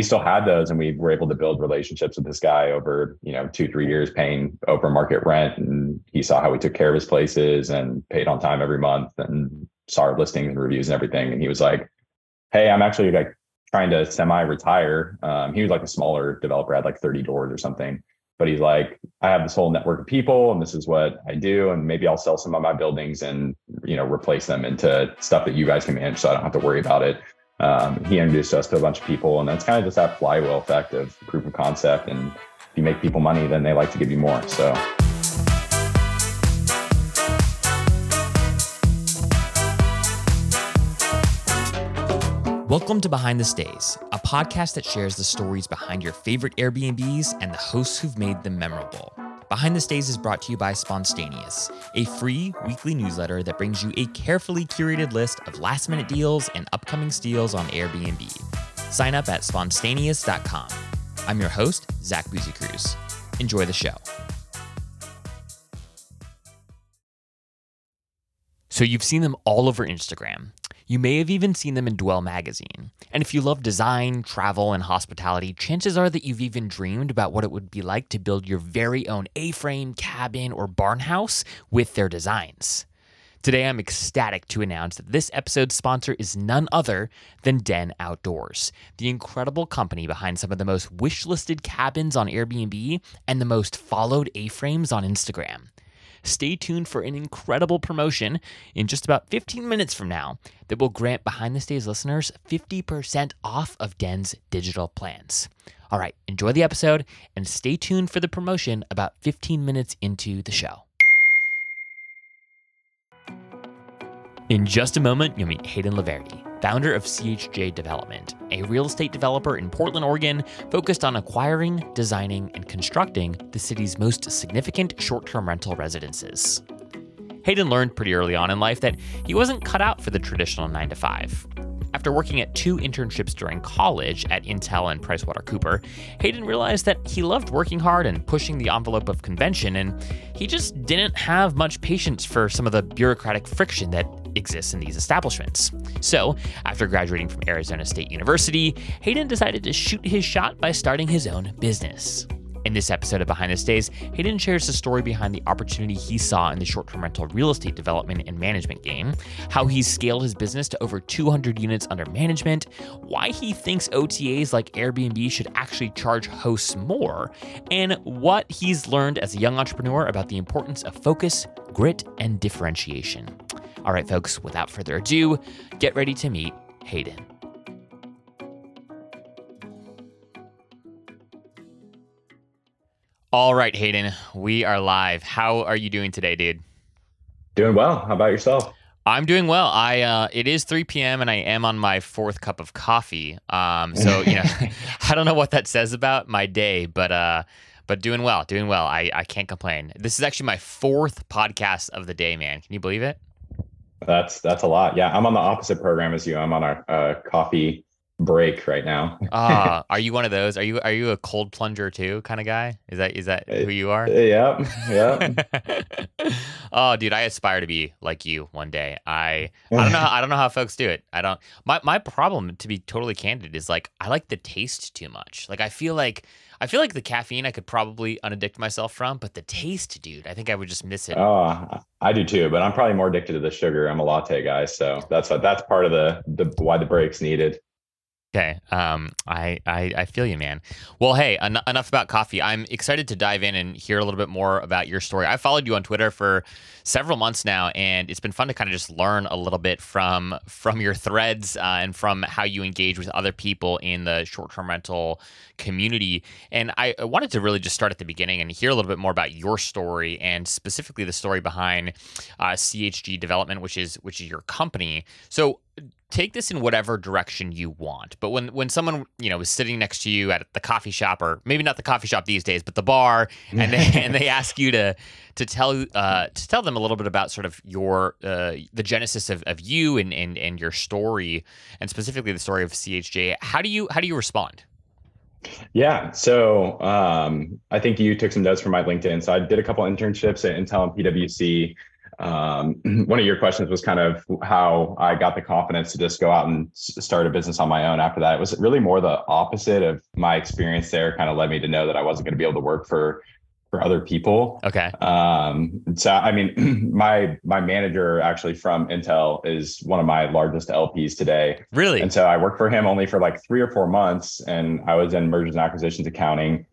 we still had those and we were able to build relationships with this guy over, you know, two, three years paying over market rent. And he saw how we took care of his places and paid on time every month and saw our listings and reviews and everything. And he was like, Hey, I'm actually like trying to semi retire. Um, he was like a smaller developer, had like 30 doors or something. But he's like, I have this whole network of people and this is what I do. And maybe I'll sell some of my buildings and, you know, replace them into stuff that you guys can manage so I don't have to worry about it um, he introduced us to a bunch of people, and that's kind of just that flywheel effect of proof of concept. And if you make people money, then they like to give you more. So. Welcome to Behind the Stays, a podcast that shares the stories behind your favorite Airbnbs and the hosts who've made them memorable. Behind the Stays is brought to you by Spontaneous, a free weekly newsletter that brings you a carefully curated list of last minute deals and upcoming steals on Airbnb. Sign up at spontaneous.com. I'm your host, Zach Busekrus. Enjoy the show. So, you've seen them all over Instagram. You may have even seen them in Dwell magazine. And if you love design, travel, and hospitality, chances are that you've even dreamed about what it would be like to build your very own A frame, cabin, or barn house with their designs. Today, I'm ecstatic to announce that this episode's sponsor is none other than Den Outdoors, the incredible company behind some of the most wishlisted cabins on Airbnb and the most followed A frames on Instagram stay tuned for an incredible promotion in just about 15 minutes from now that will grant Behind the Stays listeners 50% off of Den's digital plans. All right, enjoy the episode and stay tuned for the promotion about 15 minutes into the show. In just a moment, you'll meet Hayden Laverty founder of CHJ Development, a real estate developer in Portland, Oregon, focused on acquiring, designing, and constructing the city's most significant short term rental residences. Hayden learned pretty early on in life that he wasn't cut out for the traditional 9 to 5. After working at two internships during college at Intel and PricewaterhouseCooper, Hayden realized that he loved working hard and pushing the envelope of convention, and he just didn't have much patience for some of the bureaucratic friction that exists in these establishments. So, after graduating from Arizona State University, Hayden decided to shoot his shot by starting his own business. In this episode of Behind the Stays, Hayden shares the story behind the opportunity he saw in the short term rental real estate development and management game, how he scaled his business to over 200 units under management, why he thinks OTAs like Airbnb should actually charge hosts more, and what he's learned as a young entrepreneur about the importance of focus, grit, and differentiation. All right, folks, without further ado, get ready to meet Hayden. All right, Hayden, we are live. How are you doing today, dude? Doing well. How about yourself? I'm doing well. I uh, it is 3 p.m. and I am on my fourth cup of coffee. Um, so you know, I don't know what that says about my day, but uh, but doing well, doing well. I I can't complain. This is actually my fourth podcast of the day, man. Can you believe it? That's that's a lot. Yeah, I'm on the opposite program as you. I'm on a, a coffee break right now. Ah, uh, are you one of those? Are you are you a cold plunger too kind of guy? Is that is that who you are? Yep, yep. oh, dude, I aspire to be like you one day. I I don't know how, I don't know how folks do it. I don't. My my problem, to be totally candid, is like I like the taste too much. Like I feel like I feel like the caffeine I could probably unaddict myself from, but the taste, dude, I think I would just miss it. Oh, I do too, but I'm probably more addicted to the sugar. I'm a latte guy, so that's that's part of the the why the break's needed. Okay. Um, I, I, I feel you, man. Well, hey, en- enough about coffee. I'm excited to dive in and hear a little bit more about your story. I followed you on Twitter for several months now, and it's been fun to kind of just learn a little bit from from your threads uh, and from how you engage with other people in the short term rental community. And I, I wanted to really just start at the beginning and hear a little bit more about your story and specifically the story behind uh, CHJ Development, which is which is your company. So take this in whatever direction you want. But when when someone you know is sitting next to you at the coffee shop, or maybe not the coffee shop these days, but the bar, and they and they ask you to to tell uh, to tell them a little bit about sort of your uh, the genesis of, of you and, and and your story, and specifically the story of CHJ. How do you how do you respond? Yeah, so um, I think you took some notes from my LinkedIn. So I did a couple internships at Intel and PwC. Um, one of your questions was kind of how I got the confidence to just go out and start a business on my own after that. It was really more the opposite of my experience there kind of led me to know that I wasn't going to be able to work for for other people. Okay. Um, so I mean, my my manager actually from Intel is one of my largest LPs today. Really? And so I worked for him only for like three or four months, and I was in mergers and acquisitions accounting,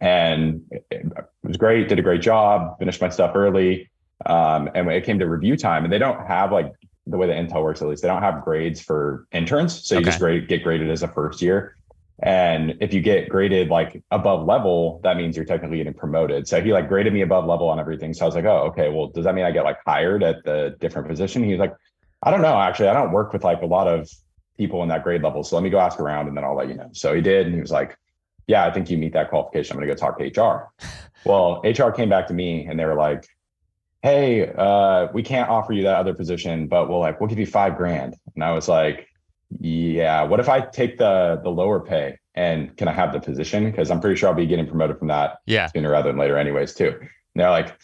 and it was great. Did a great job. Finished my stuff early. Um, and when it came to review time, and they don't have like the way that Intel works, at least they don't have grades for interns. So you Okay. just grade, get graded as a first year. And if you get graded like above level, that means you're technically getting promoted. So he like graded me above level on everything. So I was like, oh, okay, well, does that mean I get like hired at the different position? He was like, I don't know. Actually, I don't work with like a lot of people in that grade level. So let me go ask around and then I'll let you know. So he did. And he was like, yeah, I think you meet that qualification. I'm going to go talk to HR. well, HR came back to me and they were like, hey, uh, we can't offer you that other position, but we'll like, we'll give you five grand. And I was like, yeah, what if I take the the lower pay and can I have the position? Because I'm pretty sure I'll be getting promoted from that Yeah. sooner rather than later, anyways, too. And they're like,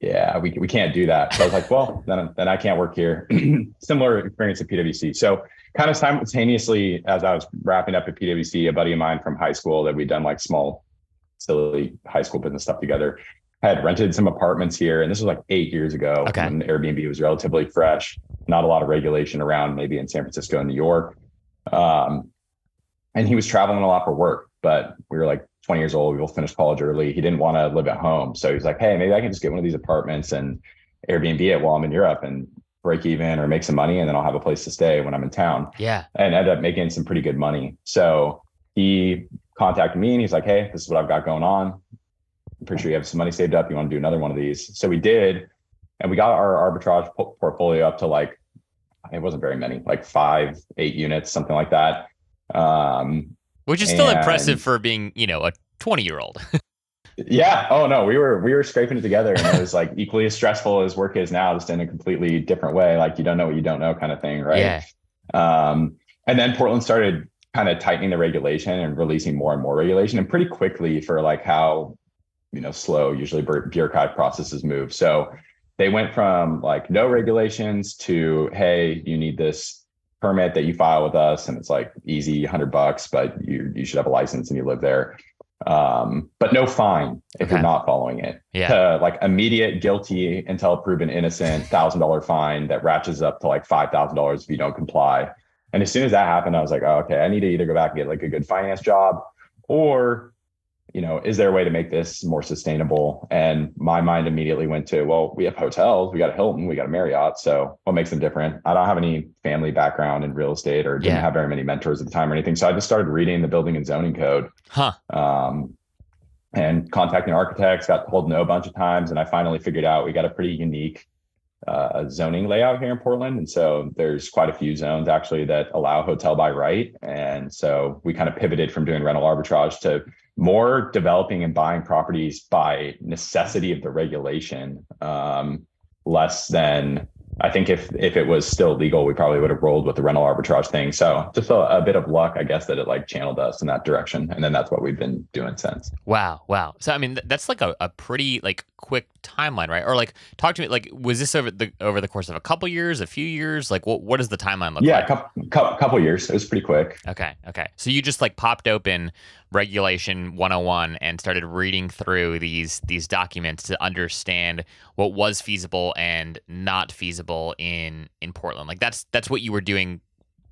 yeah, we, we can't do that. So I was like, well, then, then I can't work here. Similar experience at PwC. So kind of simultaneously as I was wrapping up at PwC, a buddy of mine from high school that we'd done like small, silly high school business stuff together had rented some apartments here. And this was like eight years ago Okay. when Airbnb was relatively fresh, not a lot of regulation around, maybe in San Francisco and New York. Um, and he was traveling a lot for work, but we were like 20 years old. We both finished college early. He didn't want to live at home. So he's like, hey, maybe I can just get one of these apartments and Airbnb it while I'm in Europe and break even or make some money. And then I'll have a place to stay when I'm in town Yeah. and end up making some pretty good money. So he contacted me and he's like, Hey, this is what I've got going on. I'm pretty sure you have some money saved up. You want to do another one of these? So we did. And we got our arbitrage po- portfolio up to like, it wasn't very many, like five, eight units, something like that. Um, Which is still And- impressive for being, you know, a 20 year old. yeah. Oh no, we were, we were scraping it together and it was like equally as stressful as work is now, just in a completely different way. Like you don't know what you don't know kind of thing. Right. Yeah. Um, and then Portland started kind of tightening the regulation and releasing more and more regulation, and pretty quickly for like how you know slow usually bu- bureaucratic processes move. So they went from like no regulations to hey, you need this permit that you file with us, and it's like easy, hundred bucks, but you you should have a license and you live there. Um, but no fine if Okay. you're not following it Yeah. to like immediate guilty until proven innocent thousand dollar fine that ratchets up to like five thousand dollars if you don't comply. And as soon as that happened, I was like, oh, okay, I need to either go back and get like a good finance job, or you know, is there a way to make this more sustainable? And my mind immediately went to, well, we have hotels, we got a Hilton, we got a Marriott. So what makes them different? I don't have any family background in real estate or didn't Yeah. have very many mentors at the time or anything. So I just started reading the building and zoning code Huh. um, and contacting architects, got told no a bunch of times. And I finally figured out we got a pretty unique uh, zoning layout here in Portland. And so there's quite a few zones actually that allow hotel by right. And so we kind of pivoted from doing rental arbitrage to more developing and buying properties by necessity of the regulation, um, less than I think if if it was still legal, we probably would have rolled with the rental arbitrage thing. So just a, a bit of luck, I guess, that it like channeled us in that direction, and then that's what we've been doing since. Wow. Wow. So, I mean, th- that's like a, a pretty like quick timeline, right? Or like, talk to me, like, was this over the, over the course of a couple years, a few years? Like, what, what does the timeline look yeah, like? a couple, couple couple years. It was pretty quick. Okay. Okay. So you just like popped open regulation 101 and started reading through these these documents to understand what was feasible and not feasible in in Portland. Like that's that's what you were doing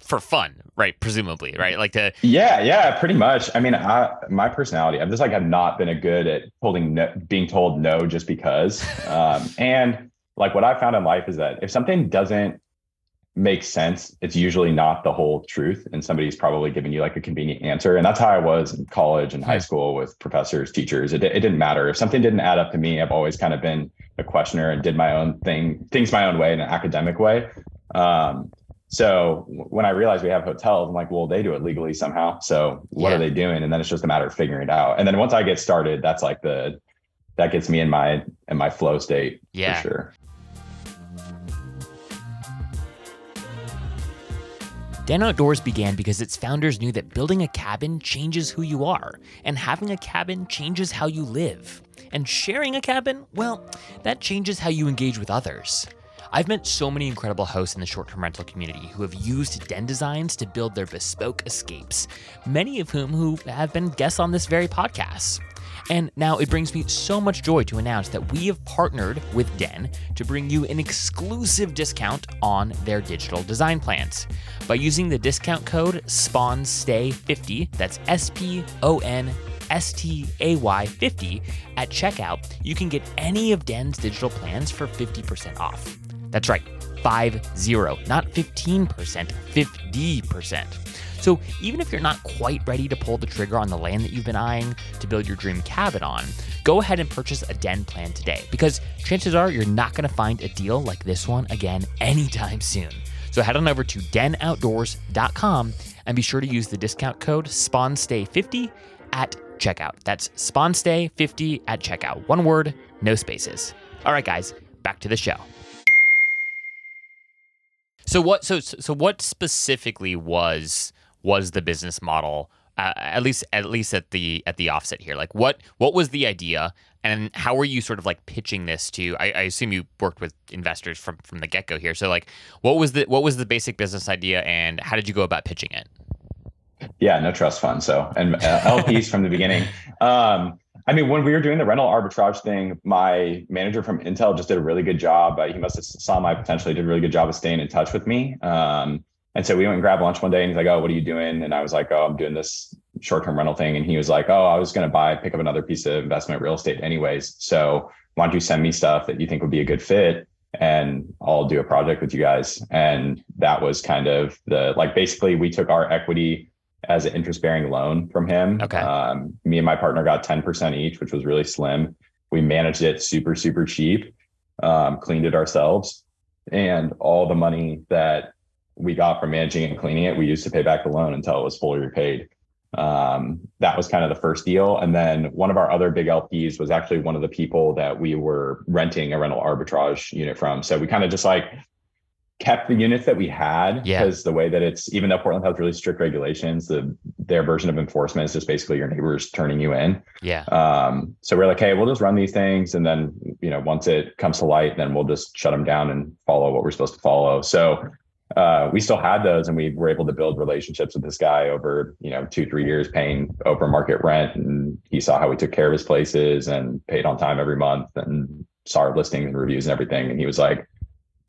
for fun, right? Presumably, right? Like to Yeah, yeah, pretty much. I mean, I my personality, I'm just like I've not been a good at holding no, being told no just because. Um, and like what I found in life is that if something doesn't make sense, it's usually not the whole truth, and somebody's probably giving you like a convenient answer. And that's how I was in college and high Hmm. school with professors, teachers. It, it didn't matter if something didn't add up to me. I've always kind of been a questioner and did my own thing, things my own way in an academic way. Um, so when I realized we have hotels, I'm like, well, they do it legally somehow. So what Yeah. are they doing? And then it's just a matter of figuring it out. And then once I get started, that's like the that gets me in my in my flow state Yeah. for sure. Den Outdoors began because its founders knew that building a cabin changes who you are, and having a cabin changes how you live. And sharing a cabin, well, that changes how you engage with others. I've met so many incredible hosts in the short term rental community who have used den designs to build their bespoke escapes, many of whom who have been guests on this very podcast. And now it brings me so much joy to announce that we have partnered with Den to bring you an exclusive discount on their digital design plans. By using the discount code SPONSTAY50, that's S P O N S T A Y 50 at checkout, you can get any of Den's digital plans for 50% off. That's right, 5 not 15%, 50%. So even if you're not quite ready to pull the trigger on the land that you've been eyeing to build your dream cabin on, go ahead and purchase a den plan today because chances are you're not going to find a deal like this one again anytime soon. So head on over to denoutdoors.com and be sure to use the discount code SPONSTAY50 at checkout. That's SPONSTAY50 at checkout. One word, no spaces. All right, guys, back to the show. So what? So so what specifically was was the business model uh, at least at least at the at the offset here? Like what what was the idea and how were you sort of like pitching this to I, I assume you worked with investors from from the get-go here. So like what was the what was the basic business idea and how did you go about pitching it? Yeah no trust fund so and uh, lps from the beginning. Um I mean, when we were doing the rental arbitrage thing, my manager from Intel just did a really good job. Uh, he must have saw my potential. He did a really good job of staying in touch with me. Um, and so we went and grabbed lunch one day and he's like, Oh, what are you doing? And I was like, Oh, I'm doing this short term rental thing. And he was like, Oh, I was going to buy, pick up another piece of investment real estate anyways. So why don't you send me stuff that you think would be a good fit? And I'll do a project with you guys. And that was kind of the like basically we took our equity as an interest bearing loan from him. Okay. Um, me and my partner got 10% each, which was really slim. We managed it super, super cheap, um, cleaned it ourselves. And all the money that we got from managing and cleaning it, we used to pay back the loan until it was fully repaid. Um, that was kind of the first deal. And then one of our other big LPs was actually one of the people that we were renting a rental arbitrage unit from. So we kind of just like kept the units that we had because yeah. the way that it's even though Portland has really strict regulations, the their version of enforcement is just basically your neighbors turning you in. Yeah. Um, so we're like, hey, we'll just run these things, and then you know once it comes to light, then we'll just shut them down and follow what we're supposed to follow. So uh, we still had those and we were able to build relationships with this guy over you know two three years paying over market rent and he saw how we took care of his places and paid on time every month and saw our listings and reviews and everything and he was like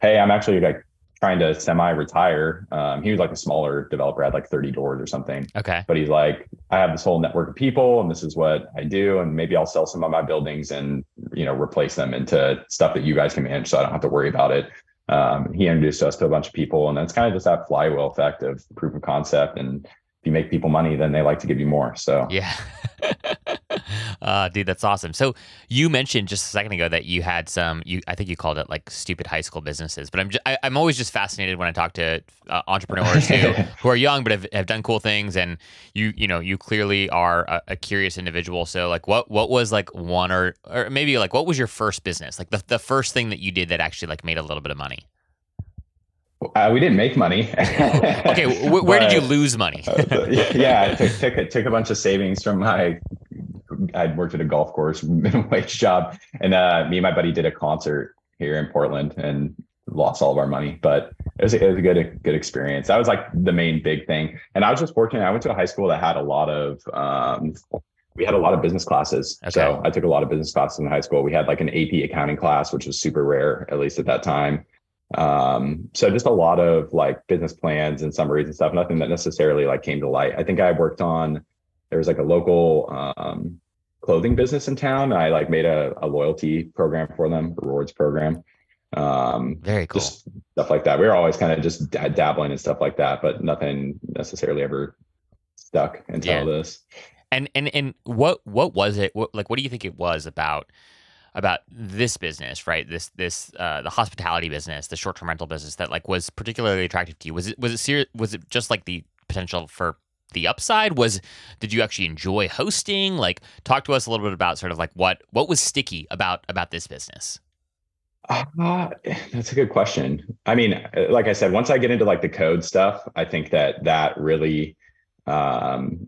hey i'm actually like trying to semi-retire um, he was like a smaller developer had like 30 doors or something. Okay. But he's like i have this whole network of people and this is what i do and maybe i'll sell some of my buildings and you know replace them into stuff that you guys can manage so i don't have to worry about it. Um, he introduced us to a bunch of people and that's kind of just that flywheel effect of proof of concept and if you make people money then they like to give you more so. Yeah uh, dude, that's awesome. So you mentioned just a second ago that you had some. You, I think you called it like stupid high school businesses. But I'm, just, I, am always just fascinated when I talk to uh, entrepreneurs who, who are young but have, have done cool things. And you, you know, you clearly are a, a, curious individual. So like, what, what was like one or, or maybe like, what was your first business? Like the, the first thing that you did that actually like made a little bit of money. Uh, we didn't make money. okay, w- where but, did you lose money? uh, yeah, I took, took, took a bunch of savings from my I'd worked at a golf course minimum wage job, and uh, me and my buddy did a concert here in Portland and lost all of our money, but it was, a, it was a good a good experience. That was like the main big thing. And I was just fortunate. I went to a high school that had a lot of um, we had a lot of business classes. Okay. So I took a lot of business classes in high school. We had like an AP accounting class, which was super rare, at least at that time. Um, so just a lot of like business plans and summaries and stuff, nothing that necessarily like came to light. I think I worked on, there was like a local um, clothing business in town. I like made a, a loyalty program for them, rewards program. Um, Very cool. Just stuff like that. We were always kind of just d- dabbling and stuff like that, but nothing necessarily ever stuck until yeah. this. And and and what what was it? What, like what do you think it was about? about this business, right? This this uh, the hospitality business, the short term rental business that like was particularly attractive to you. Was it was it serious? Was it just like the potential for the upside was did you actually enjoy hosting like talk to us a little bit about sort of like what what was sticky about about this business Uh, that's a good question. I mean, like I said, once I get into like the code stuff, I think that that really um,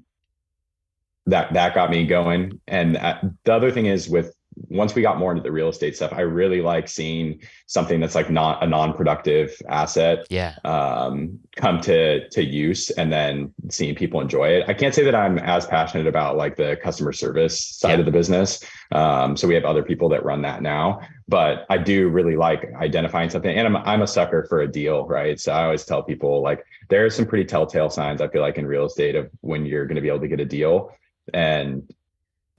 that that got me going. And uh, the other thing is with once we got more into the real estate stuff, I really like seeing something that's like not a non-productive asset, yeah, um, come to to use, and then seeing people enjoy it. I can't say that I'm as passionate about like the customer service side yeah. of the business. Um, so we have other people that run that now, but I do really like identifying something, and I'm I'm a sucker for a deal, right? So I always tell people like there are some pretty telltale signs I feel like in real estate of when you're going to be able to get a deal and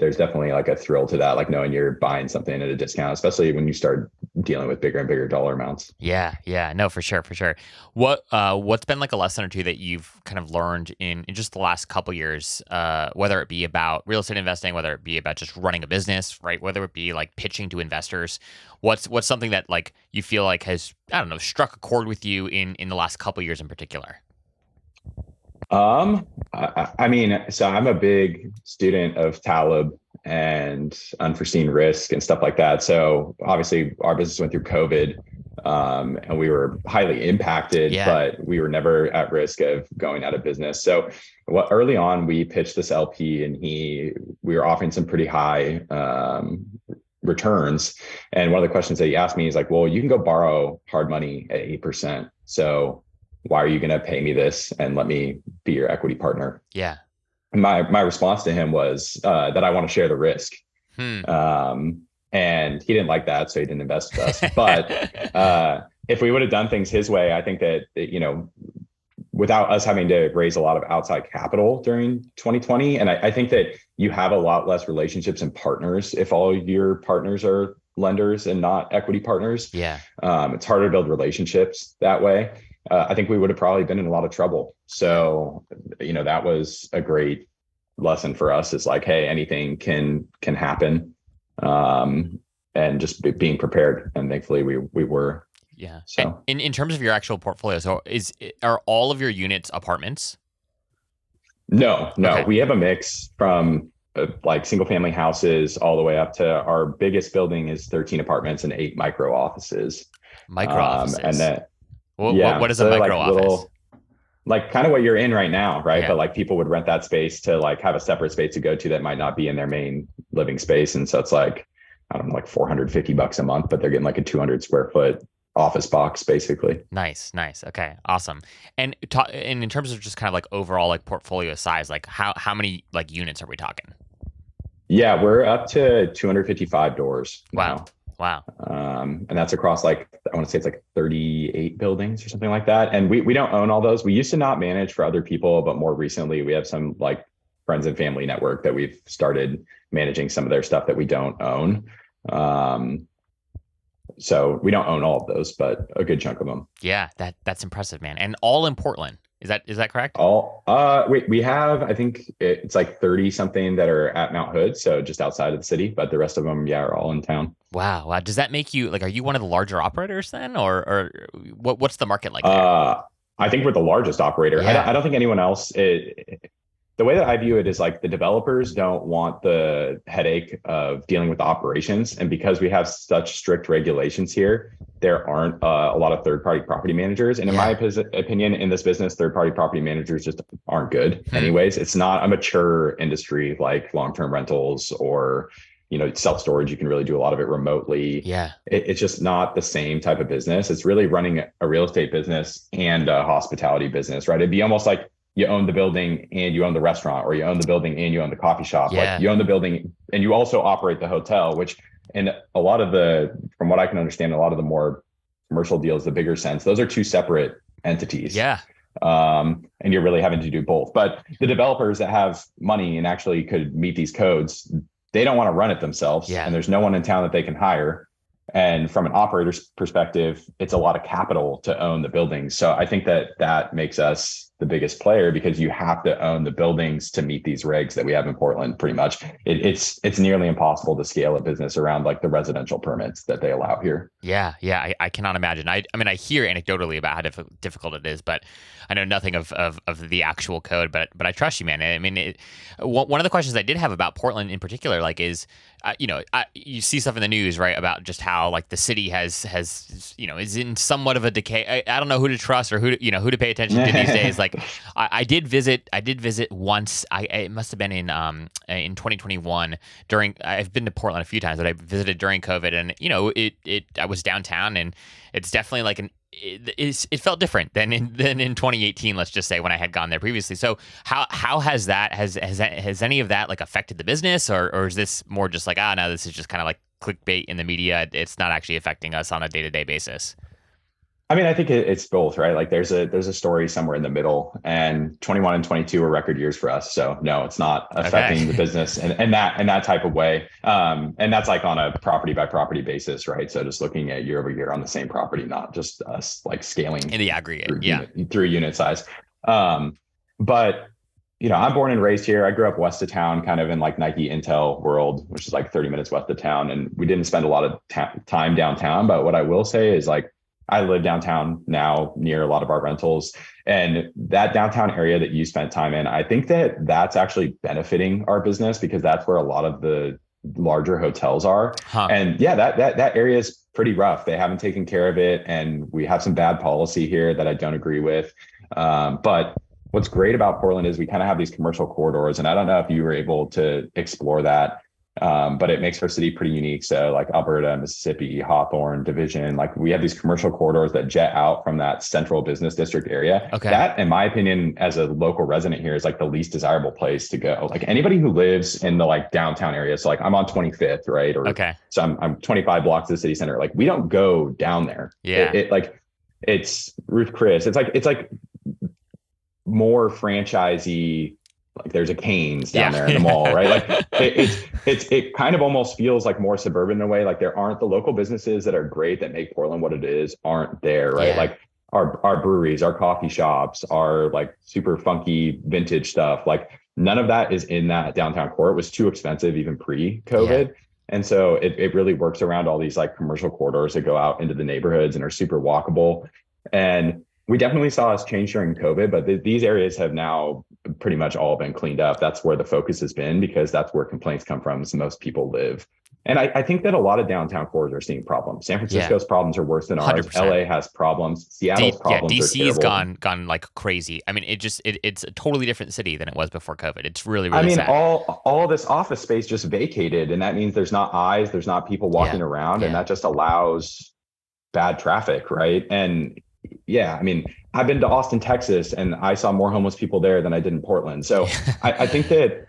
there's definitely like a thrill to that, like knowing you're buying something at a discount, especially when you start dealing with bigger and bigger dollar amounts. Yeah, yeah, no, for sure, for sure. What uh, what's been like a lesson or two that you've kind of learned in, in just the last couple years, uh, whether it be about real estate investing, whether it be about just running a business, right? Whether it be like pitching to investors, what's what's something that like you feel like has I don't know struck a chord with you in in the last couple years in particular? Um, I, I, mean, so I'm a big student of Taleb and unforeseen risk and stuff like that. So obviously, our business went through COVID, um, and we were highly impacted, yeah. but we were never at risk of going out of business. So, what early on we pitched this LP, and he we were offering some pretty high um, returns. And one of the questions that he asked me is like, "Well, you can go borrow hard money at eight percent." So why are you going to pay me this and let me be your equity partner? Yeah. My my response to him was uh, that I want to share the risk. Hmm. Um, and he didn't like that, so he didn't invest with us. But uh, if we would have done things his way, I think that you know, without us having to raise a lot of outside capital during 2020, and I, I think that you have a lot less relationships and partners if all your partners are lenders and not equity partners. Yeah, um, it's harder to build relationships that way uh, I think we would have probably been in a lot of trouble. So, you know, that was a great lesson for us. Is like, hey, anything can can happen, um, and just be, being prepared. And thankfully, we we were. Yeah. So, in in terms of your actual portfolio, so is are all of your units apartments? No, no, okay. we have a mix from uh, like single family houses all the way up to our biggest building is 13 apartments and eight micro offices. Micro um, offices. And then what, yeah, what, what is so a micro like office? Little, like kind of what you're in right now, right? Yeah. But like people would rent that space to like have a separate space to go to that might not be in their main living space. And so it's like, I don't know, like 450 bucks a month, but they're getting like a 200 square foot office box basically. Nice, nice. Okay, awesome. And ta- and in terms of just kind of like overall like portfolio size, like how how many like units are we talking? Yeah, we're up to 255 doors. Wow. Now. Wow. Um, and that's across like, I want to say it's like 38 buildings or something like that. And we, we don't own all those. We used to not manage for other people, but more recently we have some like friends and family network that we've started managing some of their stuff that we don't own. Um, so we don't own all of those, but a good chunk of them. Yeah, that that's impressive, man. And all in Portland. Is that is that correct? All uh we we have I think it's like 30 something that are at Mount Hood, so just outside of the city, but the rest of them yeah are all in town. Wow. Wow. Does that make you like are you one of the larger operators then or or what what's the market like? Uh I think we're the largest operator. Yeah. I, I, don't think anyone else it, the way that I view it is like the developers don't want the headache of dealing with operations. And because we have such strict regulations here, there aren't uh, a lot of third party property managers. And in yeah. my opinion, in this business, third party property managers just aren't good, hmm. anyways. It's not a mature industry like long term rentals or you know self storage you can really do a lot of it remotely yeah it, it's just not the same type of business it's really running a real estate business and a hospitality business right it'd be almost like you own the building and you own the restaurant, or you own the building and you own the coffee shop. Yeah. Like you own the building and you also operate the hotel, which and a lot of the, from what I can understand, a lot of the more commercial deals, the bigger sense, those are two separate entities. Yeah. Um, and you're really having to do both. But the developers that have money and actually could meet these codes, they don't want to run it themselves. Yeah. And there's no one in town that they can hire. And from an operator's perspective, it's a lot of capital to own the buildings. So I think that that makes us the biggest player because you have to own the buildings to meet these regs that we have in Portland. Pretty much, it, it's it's nearly impossible to scale a business around like the residential permits that they allow here. Yeah, yeah, I, I cannot imagine. I, I mean, I hear anecdotally about how diff- difficult it is, but I know nothing of, of, of the actual code. But but I trust you, man. I mean, it, one of the questions I did have about Portland in particular, like, is uh, you know, I, you see stuff in the news, right, about just how like the city has has you know is in somewhat of a decay. I, I don't know who to trust or who to, you know who to pay attention to these days. Like, I, I, did visit, I did visit once. I it must have been in um in 2021 during. I've been to Portland a few times, but I visited during COVID, and you know, it it I was downtown, and it's definitely like an it, it felt different than in than in 2018 let's just say when I had gone there previously. So how how has that has has has any of that like affected the business? Or or is this more just like ah no this is just kind of like clickbait in the media. It's not actually affecting us on a day-to-day basis I mean, I think it's both, right? Like there's a there's a story somewhere in the middle, and 21 and 22 were record years for us. So no, it's not affecting okay. the business and and that in that type of way. Um, and that's like on a property by property basis, right? So just looking at year over year on the same property, not just us like scaling in the aggregate, through yeah, unit, through unit size. Um, but you know, I'm born and raised here. I grew up west of town, kind of in like Nike Intel world, which is like 30 minutes west of town, and we didn't spend a lot of ta- time downtown. But what I will say is like I live downtown now near a lot of our rentals. And that downtown area that you spent time in, I think that that's actually benefiting our business because that's where a lot of the larger hotels are. Huh. And yeah, that that that area is pretty rough. They haven't taken care of it, and we have some bad policy here that I don't agree with. Um, but what's great about Portland is we kind of have these commercial corridors, and I don't know if you were able to explore that um, but it makes our city pretty unique. So like Alberta, Mississippi, Hawthorne, Division, like we have these commercial corridors that jet out from that central business district area. Okay. That, in my opinion, as a local resident here, is like the least desirable place to go. Like anybody who lives in the like downtown area. So like I'm on 25th, right? Or okay. So I'm I'm 25 blocks to the city center. Like we don't go down there. Yeah. It, it like it's Ruth Chris. It's like it's like more franchisee like there's a Canes down yeah. there in the mall, right? Like it, it's it's it kind of almost feels like more suburban in a way. Like there aren't the local businesses that are great that make Portland what it is aren't there, right? Yeah. Like our our breweries, our coffee shops, our like super funky vintage stuff. Like none of that is in that downtown core. It was too expensive even pre-COVID. Yeah. And so it, it really works around all these like commercial corridors that go out into the neighborhoods and are super walkable. And we definitely saw us change during COVID, but th- these areas have now pretty much all been cleaned up. That's where the focus has been because that's where complaints come from. So most people live. And I, I, think that a lot of downtown cores are seeing problems. San Francisco's yeah. problems are worse than ours. 100%. LA has problems. Seattle's D- problems. Yeah, DC's gone gone like crazy. I mean, it just it, it's a totally different city than it was before COVID. It's really really. I mean, sad. all all this office space just vacated, and that means there's not eyes, there's not people walking yeah. around, yeah. and that just allows bad traffic, right? And yeah, I mean, I've been to Austin, Texas, and I saw more homeless people there than I did in Portland. So I, I, think that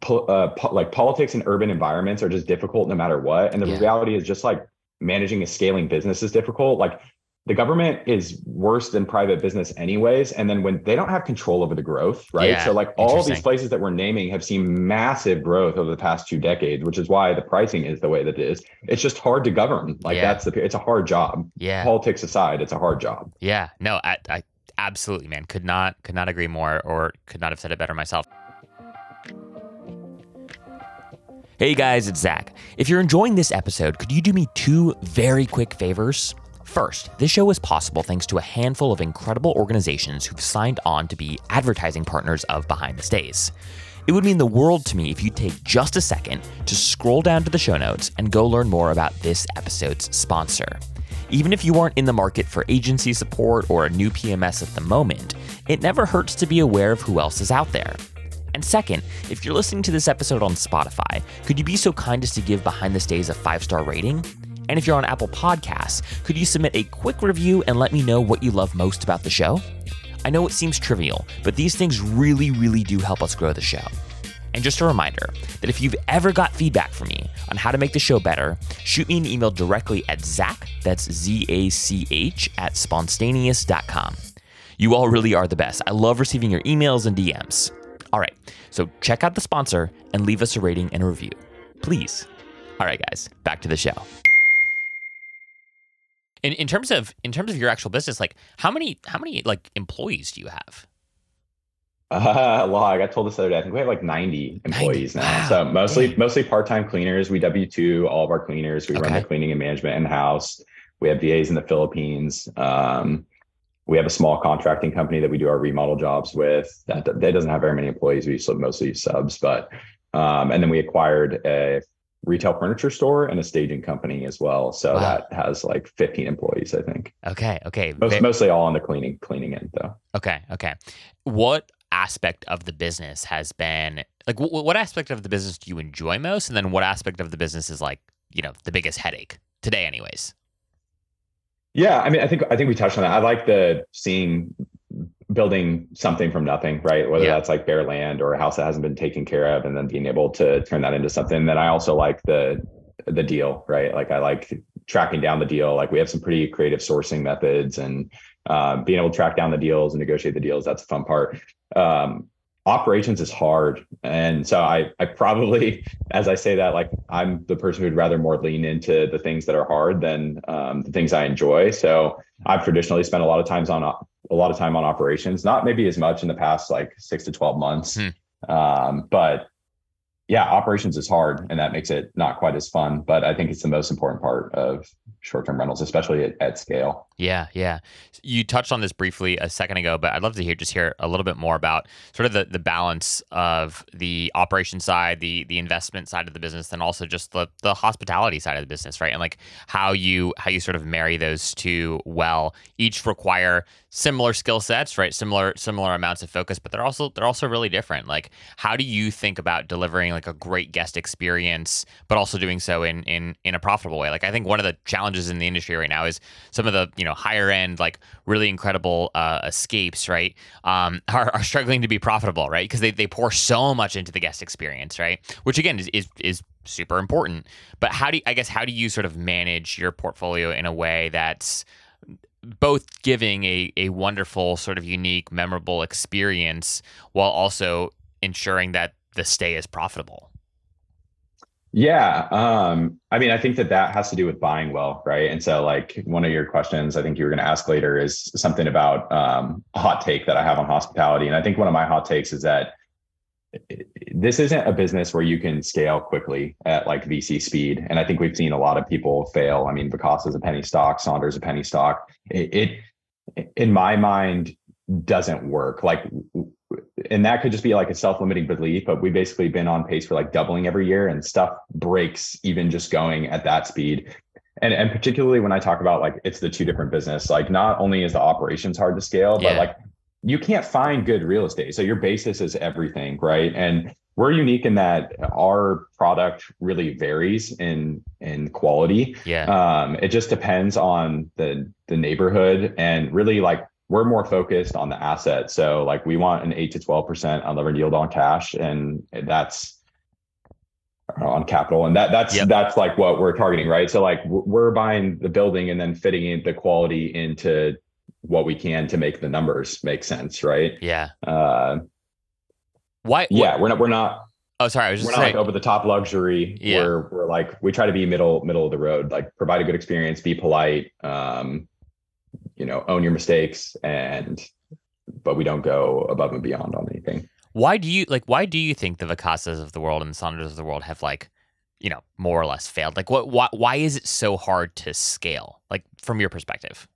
po- uh, po- like politics and urban environments are just difficult no matter what. And the yeah. reality is just like managing a scaling business is difficult. Like the government is worse than private business anyways and then when they don't have control over the growth right? Yeah, so like all these places that we're naming have seen massive growth over the past two decades which is why the pricing is the way that it is. It's just hard to govern. Like yeah. that's the it's a hard job. Yeah. Politics aside it's a hard job. Yeah. No I, I absolutely man. Could not could not agree more or could not have said it better myself. Hey guys, it's Zach. If you're enjoying this episode, could you do me two very quick favors? First, this show is possible thanks to a handful of incredible organizations who've signed on to be advertising partners of Behind the Stays. It would mean the world to me if you'd take just a second to scroll down to the show notes and go learn more about this episode's sponsor. Even if you aren't in the market for agency support or a new PMS at the moment, it never hurts to be aware of who else is out there. And second, if you're listening to this episode on Spotify, could you be so kind as to give Behind the Stays a five star rating? And if you're on Apple Podcasts, could you submit a quick review and let me know what you love most about the show? I know it seems trivial, but these things really, really do help us grow the show. And just a reminder that if you've ever got feedback from me on how to make the show better, shoot me an email directly at Zach, that's Z A C H, at spontaneous.com. You all really are the best. I love receiving your emails and DMs. All right, so check out the sponsor and leave us a rating and a review. Please. All right, guys, back to the show. In in terms of in terms of your actual business, like how many how many like employees do you have? Uh, well, I got told this other day. I think we have like 90 employees 90. now. Wow. So mostly mostly part-time cleaners. We W two all of our cleaners. We okay. run the cleaning and management in house. We have VAs in the Philippines. Um, we have a small contracting company that we do our remodel jobs with. That that doesn't have very many employees. We mostly subs, but um, and then we acquired a retail furniture store and a staging company as well. So wow. that has like 15 employees, I think. Okay. Okay. Most, mostly all on the cleaning cleaning end though. Okay. Okay. What aspect of the business has been like w- what aspect of the business do you enjoy most and then what aspect of the business is like you know the biggest headache today anyways yeah i mean i think i think we touched on that i like the seeing building something from nothing right? Whether yeah. that's like bare land or a house that hasn't been taken care of and then being able to turn that into something. Then i also like the the deal right? Like i like tracking down the deal. Like we have some pretty creative sourcing methods and uh, being able to track down the deals and negotiate the deals that's a fun part. Um, operations is hard. And so i i probably as i say that like i'm the person who'd rather more lean into the things that are hard than um, the things i enjoy. So i've traditionally spent a lot of times on a lot of time on operations not maybe as much in the past like six to 12 months hmm. um, but yeah, operations is hard and that makes it not quite as fun, but I think it's the most important part of short-term rentals, especially at, at, scale. Yeah, yeah. You touched on this briefly a second ago, but I'd love to hear just hear a little bit more about sort of the, the balance of the operation side, the the investment side of the business, and also just the the hospitality side of the business, right? And like how you how you sort of marry those two well. Each require similar skill sets, right? Similar similar amounts of focus, but they're also they're also really different. Like how do you think about delivering like a great guest experience, but also doing so in in in a profitable way? Like I think one of the challenges in the industry right now is some of the you know higher end like really incredible uh, escapes, right? Um, are, are struggling to be profitable, right? Because they they pour so much into the guest experience, right? Which again is is, is super important. But how do you, I guess how do you sort of manage your portfolio in a way that's both giving a, a wonderful sort of unique memorable experience while also ensuring that the stay is profitable yeah um i mean i think that that has to do with buying well right and so like one of your questions i think you were going to ask later is something about um, a hot take that i have on hospitality and i think one of my hot takes is that this isn't a business where you can scale quickly at like VC speed. And I think we've seen a lot of people fail. I mean, Vacasa is a penny stock, Sonder's a penny stock. It, it, in my mind, doesn't work. Like, and that could just be like a self-limiting belief, but we've basically been on pace for like doubling every year and stuff breaks even just going at that speed. And, and particularly when I talk about like it's the two different business, like not only is the operations hard to scale, yeah. but like you can't find good real estate. So your basis is everything, right? And we're unique in that our product really varies in in quality. Yeah. Um, it just depends on the the neighborhood and really like we're more focused on the asset. So like we want an eight to twelve percent unlevered yield on cash, and that's on capital and that that's yep. that's like what we're targeting right so like we're buying the building and then fitting in the quality into what we can to make the numbers make sense, right? Yeah. Uh, Why? Yeah, we're not. We're not. Oh, sorry. I was just we're not like over the top luxury. Yeah. We're we're like we try to be middle middle of the road. Like provide a good experience, be polite. Um, you know, own your mistakes, and but we don't go above and beyond on anything. Why do you like? Why do you think the Vacasas of the world and the Sonders of the world have like, you know, more or less failed? Like, what? Why? Why is it so hard to scale? Like from your perspective?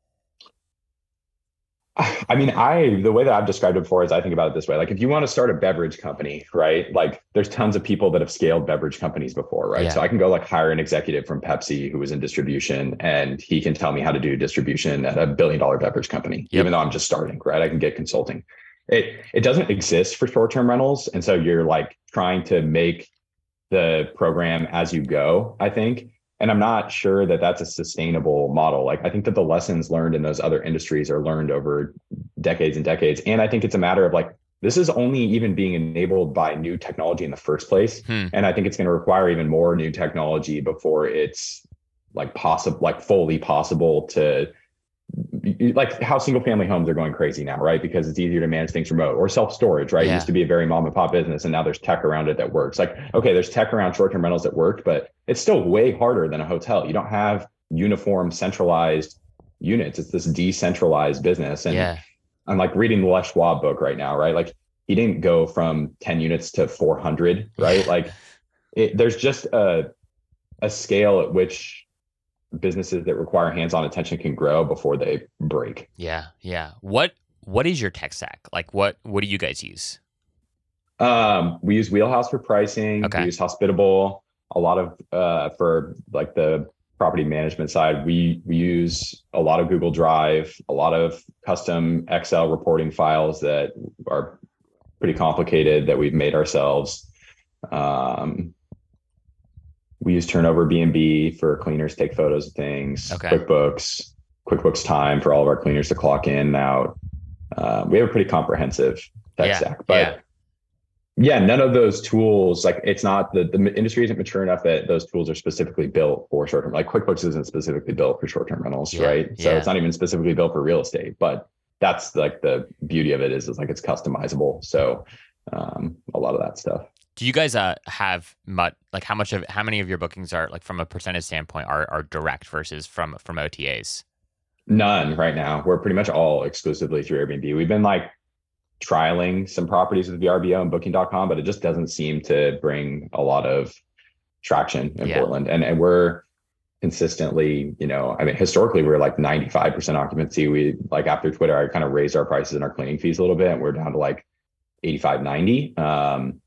I mean, I the way that I've described it before is I think about it this way: like if you want to start a beverage company, right? Like there's tons of people that have scaled beverage companies before, right? Yeah. So I can go like hire an executive from Pepsi who was in distribution, and he can tell me how to do distribution at a billion dollar beverage company, yep. even though I'm just starting, right? I can get consulting. It it doesn't exist for short term rentals, and so you're like trying to make the program as you go. I think and i'm not sure that that's a sustainable model. Like i think that the lessons learned in those other industries are learned over decades and decades. And i think it's a matter of like this is only even being enabled by new technology in the first place. Hmm. and i think it's going to require even more new technology before it's like possible like fully possible to like how single family homes are going crazy now, right? Because it's easier to manage things remote or self storage, right? Yeah. It used to be a very mom and pop business, and now there's tech around it that works. Like, okay, there's tech around short term rentals that worked, but it's still way harder than a hotel. You don't have uniform, centralized units. It's this decentralized business. And yeah. I'm like reading the Les Schwab book right now, right? Like he didn't go from 10 units to 400, right? like it, there's just a, a scale at which businesses that require hands-on attention can grow before they break. Yeah. Yeah. What, what is your tech stack? Like what, what do you guys use? Um, we use Wheelhouse for pricing. Okay. We use Hospitable a lot of uh, for like the property management side. We we use a lot of Google Drive, a lot of custom Excel reporting files that are pretty complicated that we've made ourselves. Um, we use TurnoverBnB for cleaners take photos of things. Okay. QuickBooks, QuickBooks Time for all of our cleaners to clock in and out. Uh, we have a pretty comprehensive tech Yeah, stack, but yeah. yeah, none of those tools, like it's not the, the industry isn't mature enough that those tools are specifically built for short term. Like QuickBooks isn't specifically built for short term rentals, Yeah, right? So it's not even specifically built for real estate, but that's like the beauty of it is, is like it's customizable. So um, a lot of that stuff. Do you guys uh, have much like how much of how many of your bookings are like from a percentage standpoint are, are direct versus from from OTAs? None right now. We're pretty much all exclusively through Airbnb. We've been like trialing some properties with VRBO and booking.com, but it just doesn't seem to bring a lot of traction in Yeah. Portland. And and we're consistently, you know, I mean, historically we are like 95% occupancy. We like after Twitter, I kind of raised our prices and our cleaning fees a little bit and we're down to like 85, 90. Um,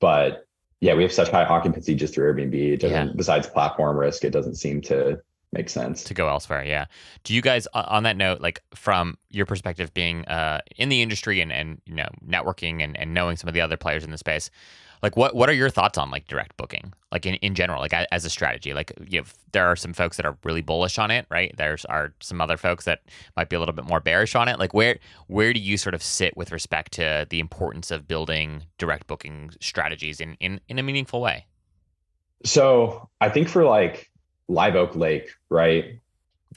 but yeah, we have such high occupancy just through Airbnb. It doesn't, Yeah. besides platform risk, it doesn't seem to make sense. to go elsewhere yeah do you guys on that note like from your perspective being uh in the industry and and you know networking and, and knowing some of the other players in the space like what what are your thoughts on like direct booking like in, in general like as a strategy like you know, there are some folks that are really bullish on it right there's are some other folks that might be a little bit more bearish on it like where where do you sort of sit with respect to the importance of building direct booking strategies in in, in a meaningful way So I think for like Live Oak Lake, right?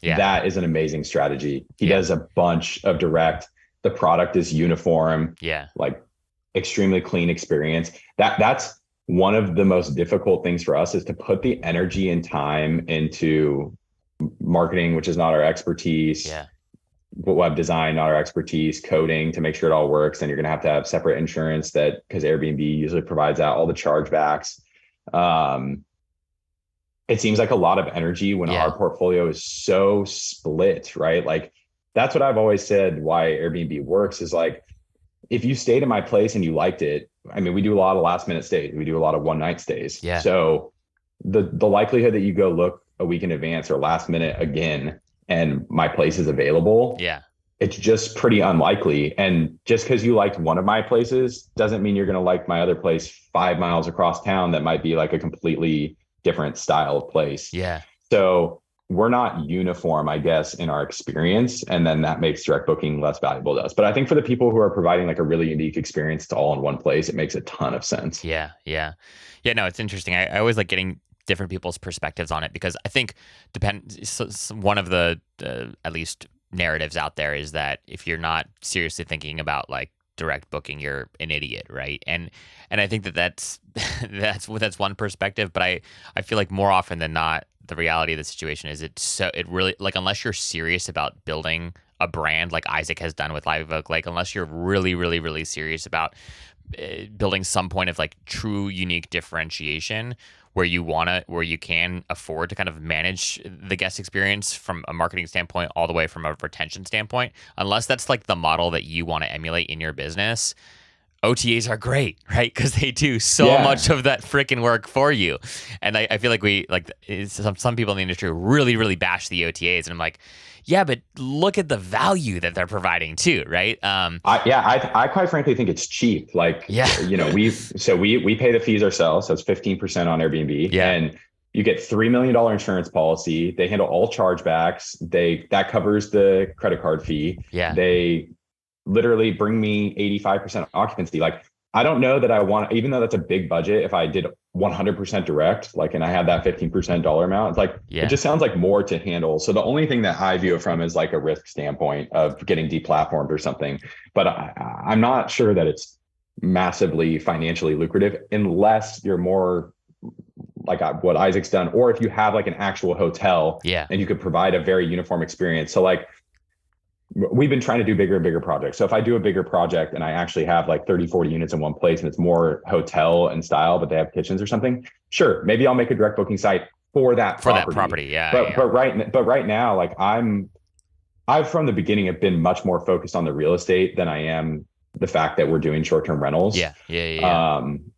Yeah. That is an amazing strategy. He Yeah. does a bunch of direct. The product is uniform, yeah like extremely clean experience. That that's one of the most difficult things for us is to put the energy and time into marketing, which is not our expertise. yeah web design, not our expertise, coding to make sure it all works. And you're going to have to have separate insurance that because Airbnb usually provides out all the chargebacks. Um, it seems like a lot of energy when Yeah. our portfolio is so split, right? Like that's what I've always said why Airbnb works is like if you stayed in my place and you liked it, I mean, we do a lot of last minute stays. We do a lot of one night stays. Yeah. So the the likelihood that you go look a week in advance or last minute again and my place is available, yeah it's just pretty unlikely. And just because you liked one of my places doesn't mean you're going to like my other place five miles across town that might be like a completely different style of place. yeah So we're not uniform, I guess, in our experience. And then that makes direct booking less valuable to us. But I think for the people who are providing like a really unique experience to all in one place, it makes a ton of sense. Yeah, yeah, yeah. No, it's interesting. I, I always like getting different people's perspectives on it because I think depend. So, so one of the uh, at least narratives out there is that if you're not seriously thinking about like direct booking, you're an idiot, right? And and I think that that's that's that's one perspective. But I I feel like more often than not, the reality of the situation is it's so it really like unless you're serious about building a brand like Isaac has done with Live Oak, like unless you're really really really serious about uh, building some point of like true unique differentiation where you want to where you can afford to kind of manage the guest experience from a marketing standpoint all the way from a retention standpoint unless that's like the model that you want to emulate in your business OTAs are great, right? Because they do so Yeah. much of that freaking work for you. And I, I feel like we like some some people in the industry really really bash the OTAs, and I'm like, yeah, but look at the value that they're providing too, right? Um, I, yeah, I, I quite frankly think it's cheap. Like, Yeah. you know, we so we we pay the fees ourselves. So it's fifteen percent on Airbnb. Yeah. and you get three million dollar insurance policy. They handle all chargebacks. They that covers the credit card fee. yeah, They literally bring me eighty five percent occupancy. Like, I don't know that I want, even though that's a big budget. If I did one hundred percent direct, like, and I had that fifteen percent dollar amount, it's like yeah, it just sounds like more to handle. So the only thing that I view it from is like a risk standpoint of getting deplatformed or something. But I, I'm not sure that it's massively financially lucrative unless you're more like uh, what Isaac's done, or if you have like an actual hotel, yeah, and you could provide a very uniform experience. So like we've been trying to do bigger and bigger projects. So if I do a bigger project and I actually have like 30, 40 units in one place and it's more hotel and style, but they have kitchens or something, sure, maybe I'll make a direct booking site for that for property. that property. Yeah. But yeah. but right but right now, like I'm I've from the beginning have been much more focused on the real estate than I am the fact that we're doing short-term rentals. Yeah. Yeah. Yeah. Um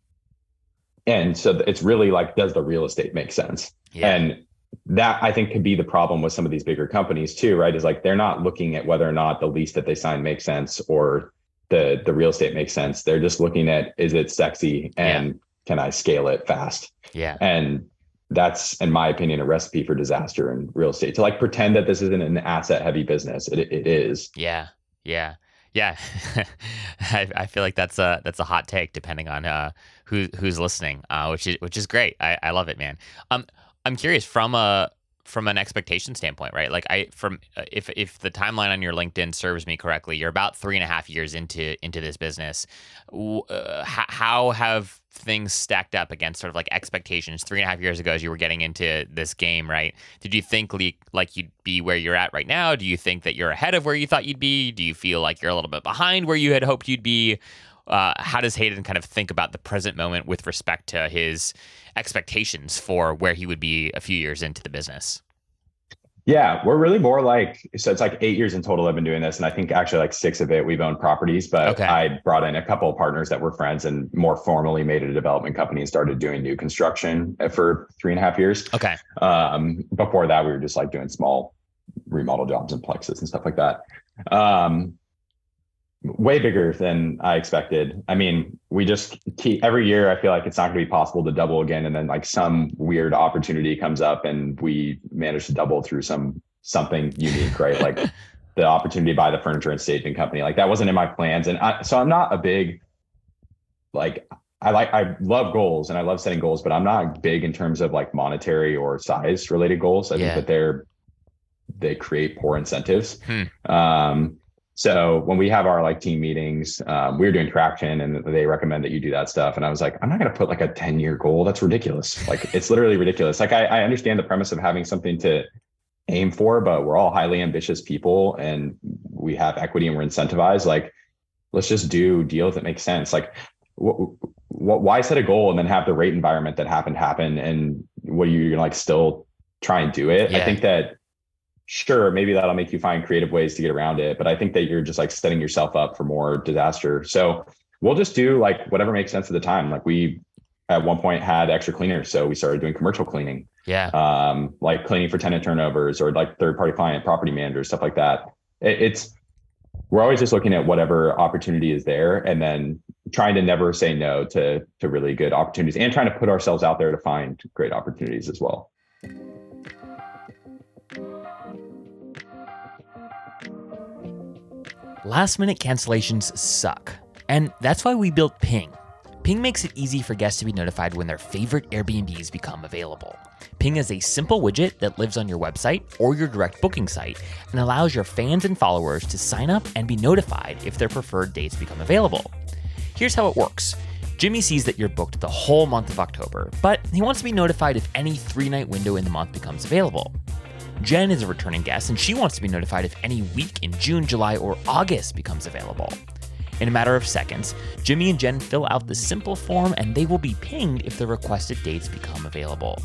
and so it's really like, does the real estate make sense? yeah. And that I think could be the problem with some of these bigger companies too, right? Is like they're not looking at whether or not the lease that they sign makes sense or the the real estate makes sense. They're just looking at is it sexy and can I scale it fast? yeah. And that's, in my opinion, a recipe for disaster in real estate. To like pretend that this isn't an asset heavy business, it it is. Yeah, yeah, yeah. I, I feel like that's a that's a hot take, depending on uh, who who's listening, uh, which is which is great. I, I love it, man. Um, I'm curious from a from an expectation standpoint, right? Like I from uh, if if the timeline on your LinkedIn serves me correctly, you're about three and a half years into into this business. Uh, how, have things stacked up against sort of like expectations three and a half years ago as you were getting into this game, right? Did you think like you'd be where you're at right now? Do you think that you're ahead of where you thought you'd be? Do you feel like you're a little bit behind where you had hoped you'd be? Uh, how does Hayden kind of think about the present moment with respect to his expectations for where he would be a few years into the business? Yeah, we're really more like so it's like eight years in total I've been doing this. And I think actually like six of it we've owned properties, but Okay. I brought in a couple of partners that were friends and more formally made it a development company and started doing new construction for three and a half years. Okay. Um, before that, we were just like doing small remodel jobs and plexus and stuff like that. Um, way bigger than I expected. I mean, we just keep every year. I feel like it's not going to be possible to double again, and then like some weird opportunity comes up, and we manage to double through some something unique, right? Like the opportunity to buy the furniture and staging company. Like that wasn't in my plans, and I, so I'm not a big like I like I love goals and I love setting goals, but I'm not big in terms of like monetary or size related goals. I Yeah. think that they're they create poor incentives. Hmm. Um, so when we have our like team meetings, um, we were doing traction and they recommend that you do that stuff. And I was like, I'm not going to put like a 10 year goal. That's ridiculous. Like it's literally ridiculous. Like I, I understand the premise of having something to aim for, but we're all highly ambitious people and we have equity and we're incentivized. Like, let's just do deals that make sense. Like, wh- wh- why set a goal and then have the rate environment that happened happen? And what are you gonna like still try and do it? Yeah. I think that sure, maybe that'll make you find creative ways to get around it. But I think that you're just like setting yourself up for more disaster. So we'll just do like whatever makes sense at the time. Like we at one point had extra cleaners. So we started doing commercial cleaning Yeah. um, like cleaning for tenant turnovers or like third party client property managers, stuff like that. It, it's we're always just looking at whatever opportunity is there and then trying to never say no to to really good opportunities and trying to put ourselves out there to find great opportunities as well. Last minute cancellations suck. And that's why we built Ping. Ping makes it easy for guests to be notified when their favorite Airbnbs become available. Ping is a simple widget that lives on your website or your direct booking site and allows your fans and followers to sign up and be notified if their preferred dates become available. Here's how it works. Jimmy sees that you're booked the whole month of October, but he wants to be notified if any three night window in the month becomes available. Jen is a returning guest and she wants to be notified if any week in June, July, or August becomes available. In a matter of seconds, Jimmy and Jen fill out the simple form and they will be pinged if the requested dates become available.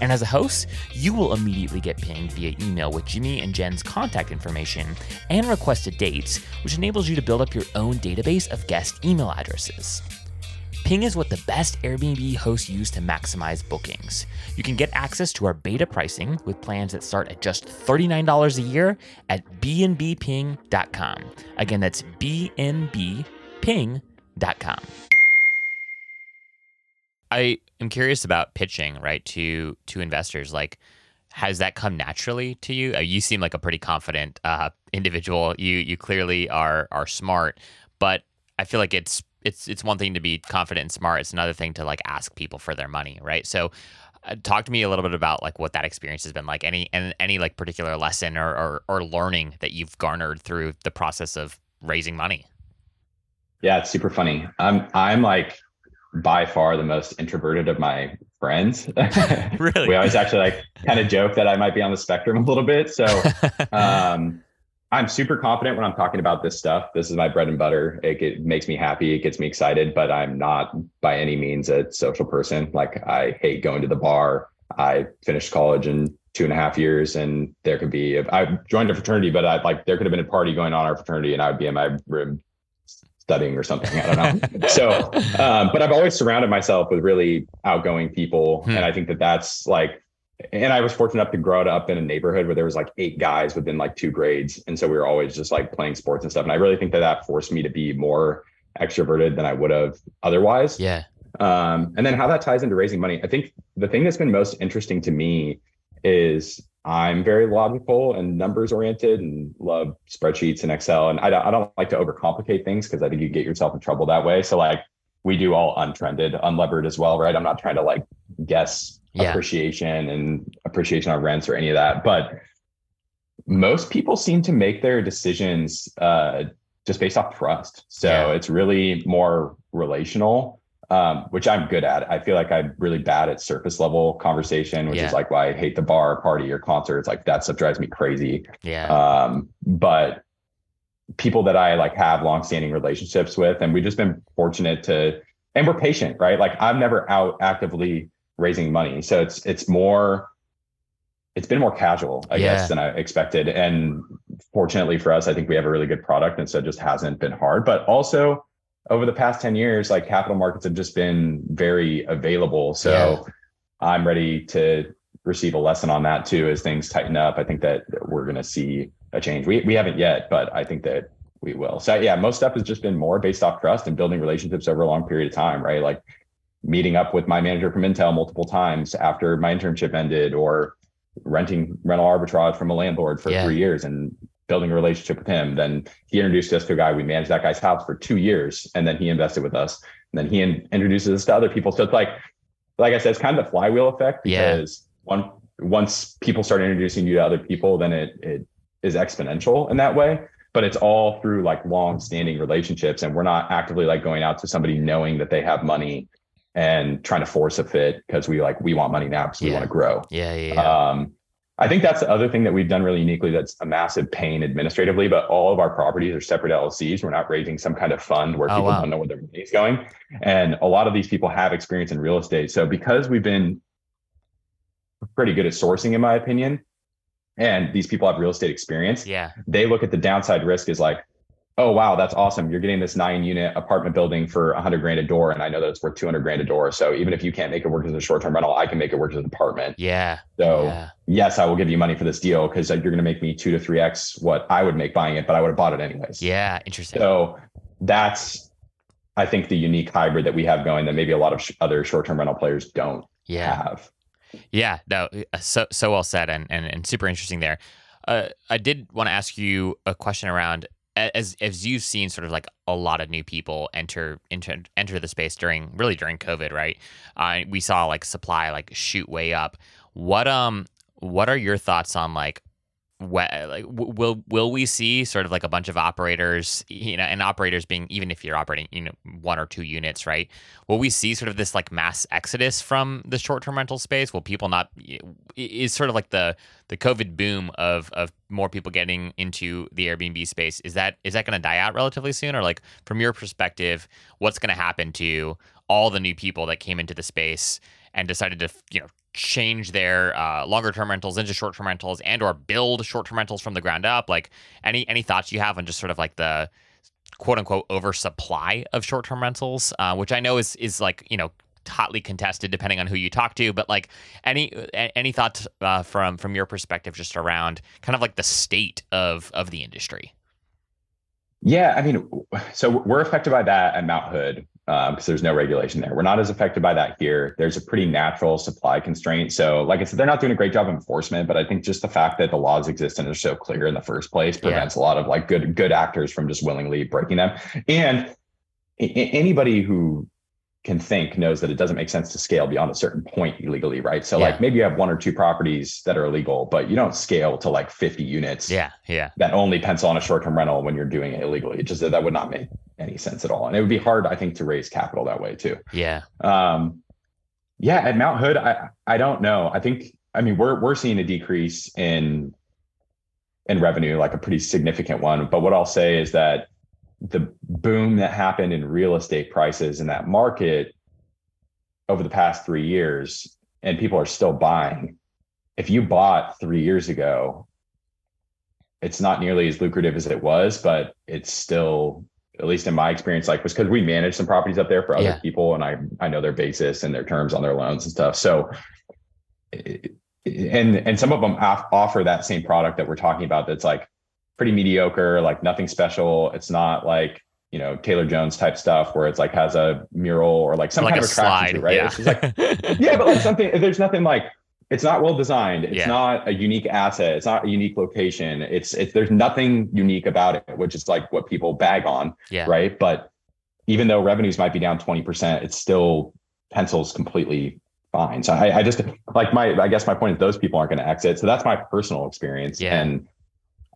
And as a host, you will immediately get pinged via email with Jimmy and Jen's contact information and requested dates, which enables you to build up your own database of guest email addresses. Ping is what the best Airbnb hosts use to maximize bookings. You can get access to our beta pricing with plans that start at just $39 a year at bnbping.com. Again, that's bnbping.com. I am curious about pitching, right, to to investors. Like, has that come naturally to you? Uh, you seem like a pretty confident uh, individual. You you clearly are are smart, but I feel like it's it's it's one thing to be confident and smart. It's another thing to like ask people for their money, right? So, uh, talk to me a little bit about like what that experience has been like. Any and any like particular lesson or, or or learning that you've garnered through the process of raising money. Yeah, it's super funny. I'm I'm like by far the most introverted of my friends. really? we always actually like kind of joke that I might be on the spectrum a little bit. So um, I'm super confident when I'm talking about this stuff. This is my bread and butter. It, it, makes me happy. It gets me excited, but I'm not by any means a social person. Like I hate going to the bar. I finished college in two and a half years and there could be, I joined a fraternity, but I like, there could have been a party going on our fraternity and I would be in my room studying or something. I don't know. so, um, but I've always surrounded myself with really outgoing people. Hmm. And I think that that's like, and I was fortunate enough to grow up in a neighborhood where there was like eight guys within like two grades. And so we were always just like playing sports and stuff. And I really think that that forced me to be more extroverted than I would have otherwise. Yeah. Um, and then how that ties into raising money. I think the thing that's been most interesting to me is I'm very logical and numbers oriented and love spreadsheets and Excel. And I don't, I don't like to overcomplicate things because I think you get yourself in trouble that way. So like we do all untrended, unlevered as well, right? I'm not trying to like guess yeah. appreciation and appreciation on rents or any of that. But most people seem to make their decisions uh, just based off trust. So yeah. it's really more relational um, which I'm good at. I feel like I'm really bad at surface level conversation, which yeah. is like why I hate the bar, party, or concerts. Like that stuff drives me crazy. Yeah. Um, but people that I like have longstanding relationships with, and we've just been fortunate to, and we're patient, right? Like I'm never out actively raising money, so it's it's more. It's been more casual, I yeah. guess, than I expected. And fortunately for us, I think we have a really good product. And so it just hasn't been hard. But also, over the past 10 years, like capital markets have just been very available. So yeah. I'm ready to receive a lesson on that too as things tighten up. I think that we're going to see a change. We, we haven't yet, but I think that we will. So yeah, most stuff has just been more based off trust and building relationships over a long period of time, right? Like meeting up with my manager from Intel multiple times after my internship ended or renting rental arbitrage from a landlord for yeah. three years and building a relationship with him. Then he introduced us to a guy. We managed that guy's house for two years, and then he invested with us. And then he in, introduces us to other people. So it's like, like I said, it's kind of the flywheel effect because yeah. one once people start introducing you to other people, then it it is exponential in that way. But it's all through like long standing relationships, and we're not actively like going out to somebody knowing that they have money and trying to force a fit because we like we want money now because yeah. we want to grow. Yeah, yeah. yeah. Um, I think that's the other thing that we've done really uniquely that's a massive pain administratively, but all of our properties are separate LLCs. We're not raising some kind of fund where oh, people wow. don't know where their money is going. And a lot of these people have experience in real estate. So because we've been pretty good at sourcing, in my opinion, and these people have real estate experience, yeah, they look at the downside risk as like, oh wow that's awesome. You're getting this nine unit apartment building for a 100 grand a door and i know that it's worth 200 grand a door. So even if you can't make it work as a short-term rental i can make it work as an apartment. Yeah. So yeah. yes i will give you money for this deal because you're going to make me two to three x what i would make buying it but i would have bought it anyways. Yeah interesting. So that's i think the unique hybrid that we have going that maybe a lot of sh- other short-term rental players don't yeah. have yeah no uh, so so well said and and, and super interesting there uh, I did want to ask you a question around as as you've seen sort of like a lot of new people enter enter enter the space during really during COVID, right? Uh, we saw like supply like shoot way up. What um what are your thoughts on like what like will will we see sort of like a bunch of operators you know and operators being even if you're operating you know one or two units right will we see sort of this like mass exodus from the short-term rental space? Will people not is sort of like the the covid boom of of more people getting into the airbnb space is that is that going to die out relatively soon? Or like from your perspective what's going to happen to all the new people that came into the space and decided to you know change their uh, longer term rentals into short term rentals and or build short term rentals from the ground up. Like any any thoughts you have on just sort of like the quote unquote oversupply of short term rentals uh, which i know is is like you know hotly contested depending on who you talk to but like any any thoughts uh, from from your perspective just around kind of like the state of of the industry? Yeah i mean so we're affected by that at mount hood because um, there's no regulation there. We're not as affected by that here. There's a pretty natural supply constraint. So, like I said, they're not doing a great job of enforcement, but I think just the fact that the laws exist and are so clear in the first place prevents yeah. a lot of like good good actors from just willingly breaking them. And anybody who can think knows that it doesn't make sense to scale beyond a certain point illegally, right? So yeah. like maybe you have one or two properties that are illegal, but you don't scale to like 50 units. Yeah, yeah. That only pencil on a short-term rental when you're doing it illegally. It just that would not make any sense at all. And it would be hard, I think, to raise capital that way too. Yeah. Um, Yeah, at Mount Hood, I I don't know. I think I mean we're we're seeing a decrease in in revenue, like a pretty significant one. But what I'll say is that the boom that happened in real estate prices in that market over the past three years, and people are still buying. If you bought three years ago, it's not nearly as lucrative as it was, but it's still, at least in my experience, like was because we manage some properties up there for other yeah. people, and I I know their basis and their terms on their loans and stuff. So, and and some of them offer that same product that we're talking about. That's like pretty mediocre, like nothing special. It's not like you know Taylor Jones type stuff where it's like has a mural or like some like kind of attraction slide, to, right? Yeah. It's like yeah, but like something. There's nothing like it's not well designed. It's yeah. not a unique asset. It's not a unique location. It's it's there's nothing unique about it, which is like what people bag on, yeah. right? But even though revenues might be down 20%, it's still pencils completely fine. So I, I just like my I guess my point is those people aren't going to exit. So that's my personal experience. Yeah. And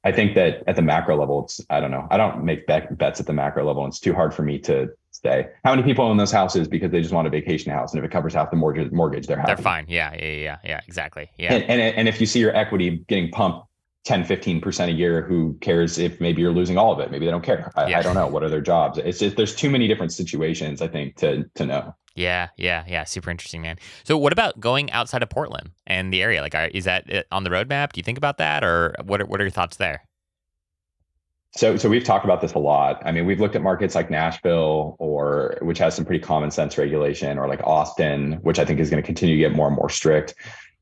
I think that at the macro level, it's I don't know. I don't make bet, bets at the macro level. It's too hard for me to stay. How many people own those houses because they just want a vacation house, and if it covers half the mortgage, mortgage they're happy. They're fine. Yeah, yeah, yeah, yeah. Exactly. Yeah. And, and and if you see your equity getting pumped 10, 15 percent a year, who cares if maybe you're losing all of it? Maybe they don't care. I, yeah. I don't know. What are their jobs? It's just there's too many different situations. I think to to know. Yeah, yeah, yeah. Super interesting, man. So, what about going outside of Portland and the area? Like, is that on the roadmap? Do you think about that, or what? Are, what are your thoughts there? So, so we've talked about this a lot. I mean, we've looked at markets like Nashville, or which has some pretty common sense regulation, or like Austin, which I think is going to continue to get more and more strict.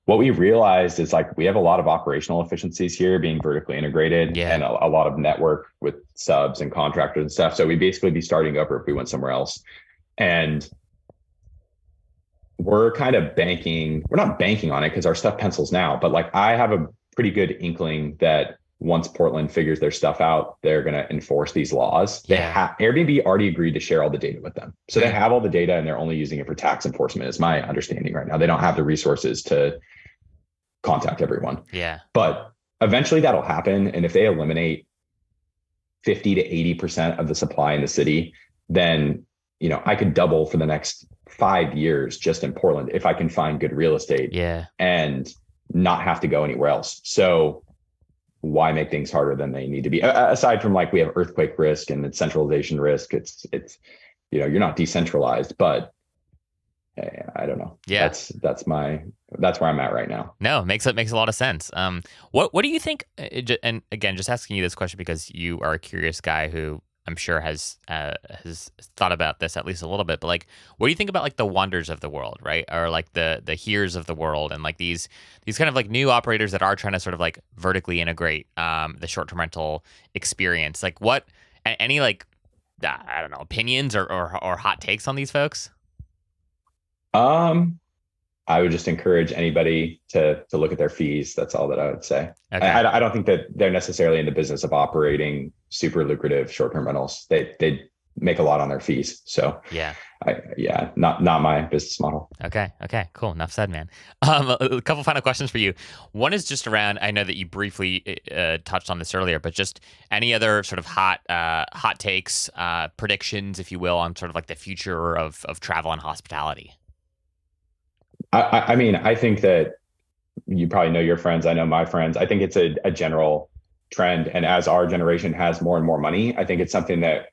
What we realized is like we have a lot of operational efficiencies here, being vertically integrated, yeah. and a, a lot of network with subs and contractors and stuff. So we'd basically be starting over if we went somewhere else, and we're kind of banking. We're not banking on it because our stuff pencils now, but like I have a pretty good inkling that once Portland figures their stuff out, they're going to enforce these laws. Yeah. They have Airbnb already agreed to share all the data with them. So they have all the data and they're only using it for tax enforcement is my understanding right now. They don't have the resources to contact everyone. Yeah. But eventually that'll happen and if they eliminate 50 to 80% of the supply in the city, then you know, I could double for the next 5 years just in Portland if I can find good real estate. Yeah. And not have to go anywhere else. So why make things harder than they need to be aside from like we have earthquake risk and it's centralization risk it's it's you know you're not decentralized but eh, i don't know yeah that's that's my that's where i'm at right now no makes it makes a lot of sense um what what do you think eh, and again just asking you this question because you are a curious guy who I'm sure has uh, has thought about this at least a little bit. But like, what do you think about like the Wanders of the world, right? Or like the the heres of the world, and like these these kind of like new operators that are trying to sort of like vertically integrate um, the short term rental experience. Like, what any like I don't know opinions or, or or hot takes on these folks? Um, I would just encourage anybody to to look at their fees. That's all that I would say. Okay. I, I, don't think that they're necessarily in the business of operating super lucrative short term rentals. They they make a lot on their fees. So yeah, I, yeah, not not my business model. Okay, okay, cool. Enough said, man. Um, a, couple final questions for you. One is just around. I know that you briefly uh, touched on this earlier, but just any other sort of hot uh, hot takes, uh, predictions, if you will, on sort of like the future of of travel and hospitality. I, I mean, I think that you probably know your friends. I know my friends. I think it's a, a general trend. And as our generation has more and more money, I think it's something that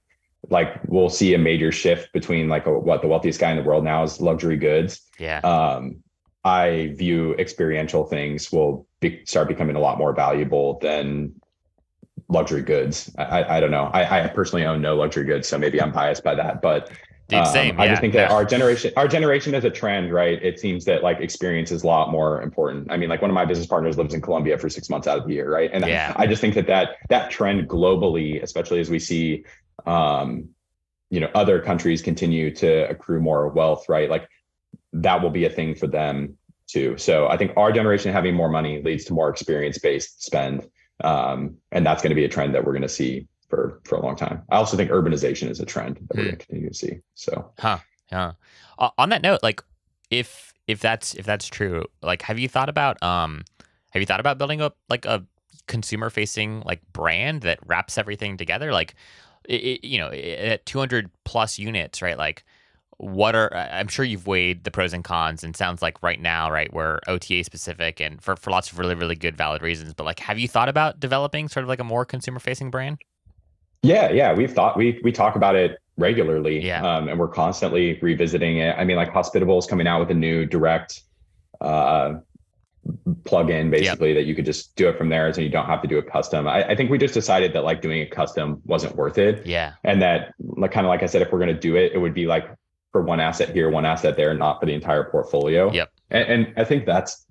like we'll see a major shift between like a, what the wealthiest guy in the world now is luxury goods. Yeah. Um, I view experiential things will be, start becoming a lot more valuable than luxury goods. I, I don't know. I, I personally own no luxury goods, so maybe I'm biased by that, but Dude, um, same. I just think that our generation, our generation is a trend, right? It seems that like experience is a lot more important. I mean, like one of my business partners lives in Colombia for six months out of the year, right? And yeah. I just think that that that trend globally, especially as we see, um, you know, other countries continue to accrue more wealth, right? Like that will be a thing for them too. So I think our generation having more money leads to more experience based spend, um, and that's going to be a trend that we're going to see for for a long time. I also think urbanization is a trend that we're hmm. going to continue to see. So, huh, yeah. Uh, on that note, like if if that's if that's true, like have you thought about um have you thought about building up like a consumer facing like brand that wraps everything together? Like, it, you know, at 200 plus units, right? Like what are I'm sure you've weighed the pros and cons and sounds like right now, right, we're OTA specific and for, for lots of really, really good valid reasons. But like have you thought about developing sort of like a more consumer facing brand? Yeah, yeah. We've thought we we talk about it regularly. Yeah. Um, and we're constantly revisiting it. I mean, like Hospitable is coming out with a new direct uh plugin basically yep. that you could just do it from there so you don't have to do it custom. I, I, think we just decided that like doing it custom wasn't worth it. Yeah. And that like kind of like I said, if we're gonna do it, it would be like for one asset here, one asset there, not for the entire portfolio. Yep. And, and I think that's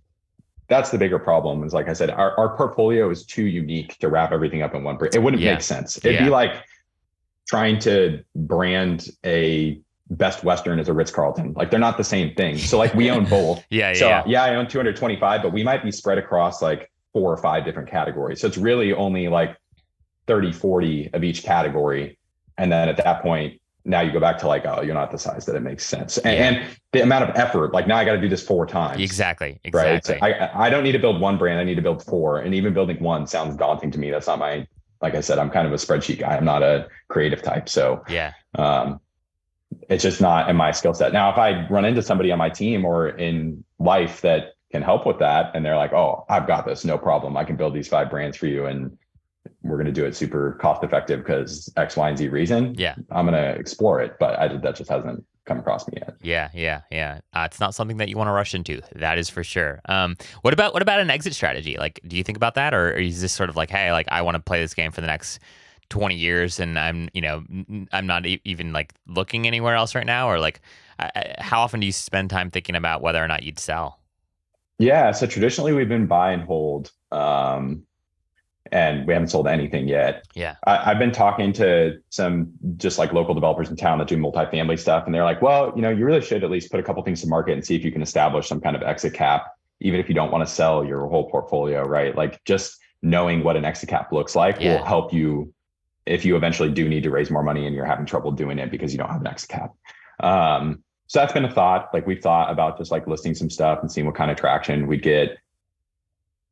that's the bigger problem. Is like I said, our, our portfolio is too unique to wrap everything up in one. It wouldn't yeah. make sense. It'd yeah. be like trying to brand a Best Western as a Ritz Carlton. Like they're not the same thing. So like we own both. yeah, so, yeah. yeah, I own 225, but we might be spread across like four or five different categories. So it's really only like 30, 40 of each category. And then at that point, now you go back to like, oh, you're not the size that it makes sense. And, yeah. and the amount of effort, like now I got to do this four times. Exactly. Exactly. Right. So I, I don't need to build one brand. I need to build four. And even building one sounds daunting to me. That's not my, like I said, I'm kind of a spreadsheet guy. I'm not a creative type. So yeah. Um, it's just not in my skill set. Now, if I run into somebody on my team or in life that can help with that, and they're like, "Oh, I've got this, no problem. I can build these five brands for you, and we're going to do it super cost effective because X, Y, and Z reason." Yeah, I'm going to explore it, but I that just hasn't come across me yet. Yeah, yeah, yeah. Uh, it's not something that you want to rush into. That is for sure. Um, what about what about an exit strategy? Like, do you think about that, or, or is this sort of like, hey, like I want to play this game for the next 20 years and I'm, you know, I'm not e- even like looking anywhere else right now? Or like, I, how often do you spend time thinking about whether or not you'd sell? Yeah. So traditionally we've been buy and hold. Um, and we haven't sold anything yet. Yeah. I, have been talking to some just like local developers in town that do multifamily stuff. And they're like, well, you know, you really should at least put a couple things to market and see if you can establish some kind of exit cap, even if you don't want to sell your whole portfolio, right? Like just knowing what an exit cap looks like yeah. will help you if you eventually do need to raise more money and you're having trouble doing it because you don't have an exit cap. Um, so that's been a thought. Like we've thought about just like listing some stuff and seeing what kind of traction we'd get.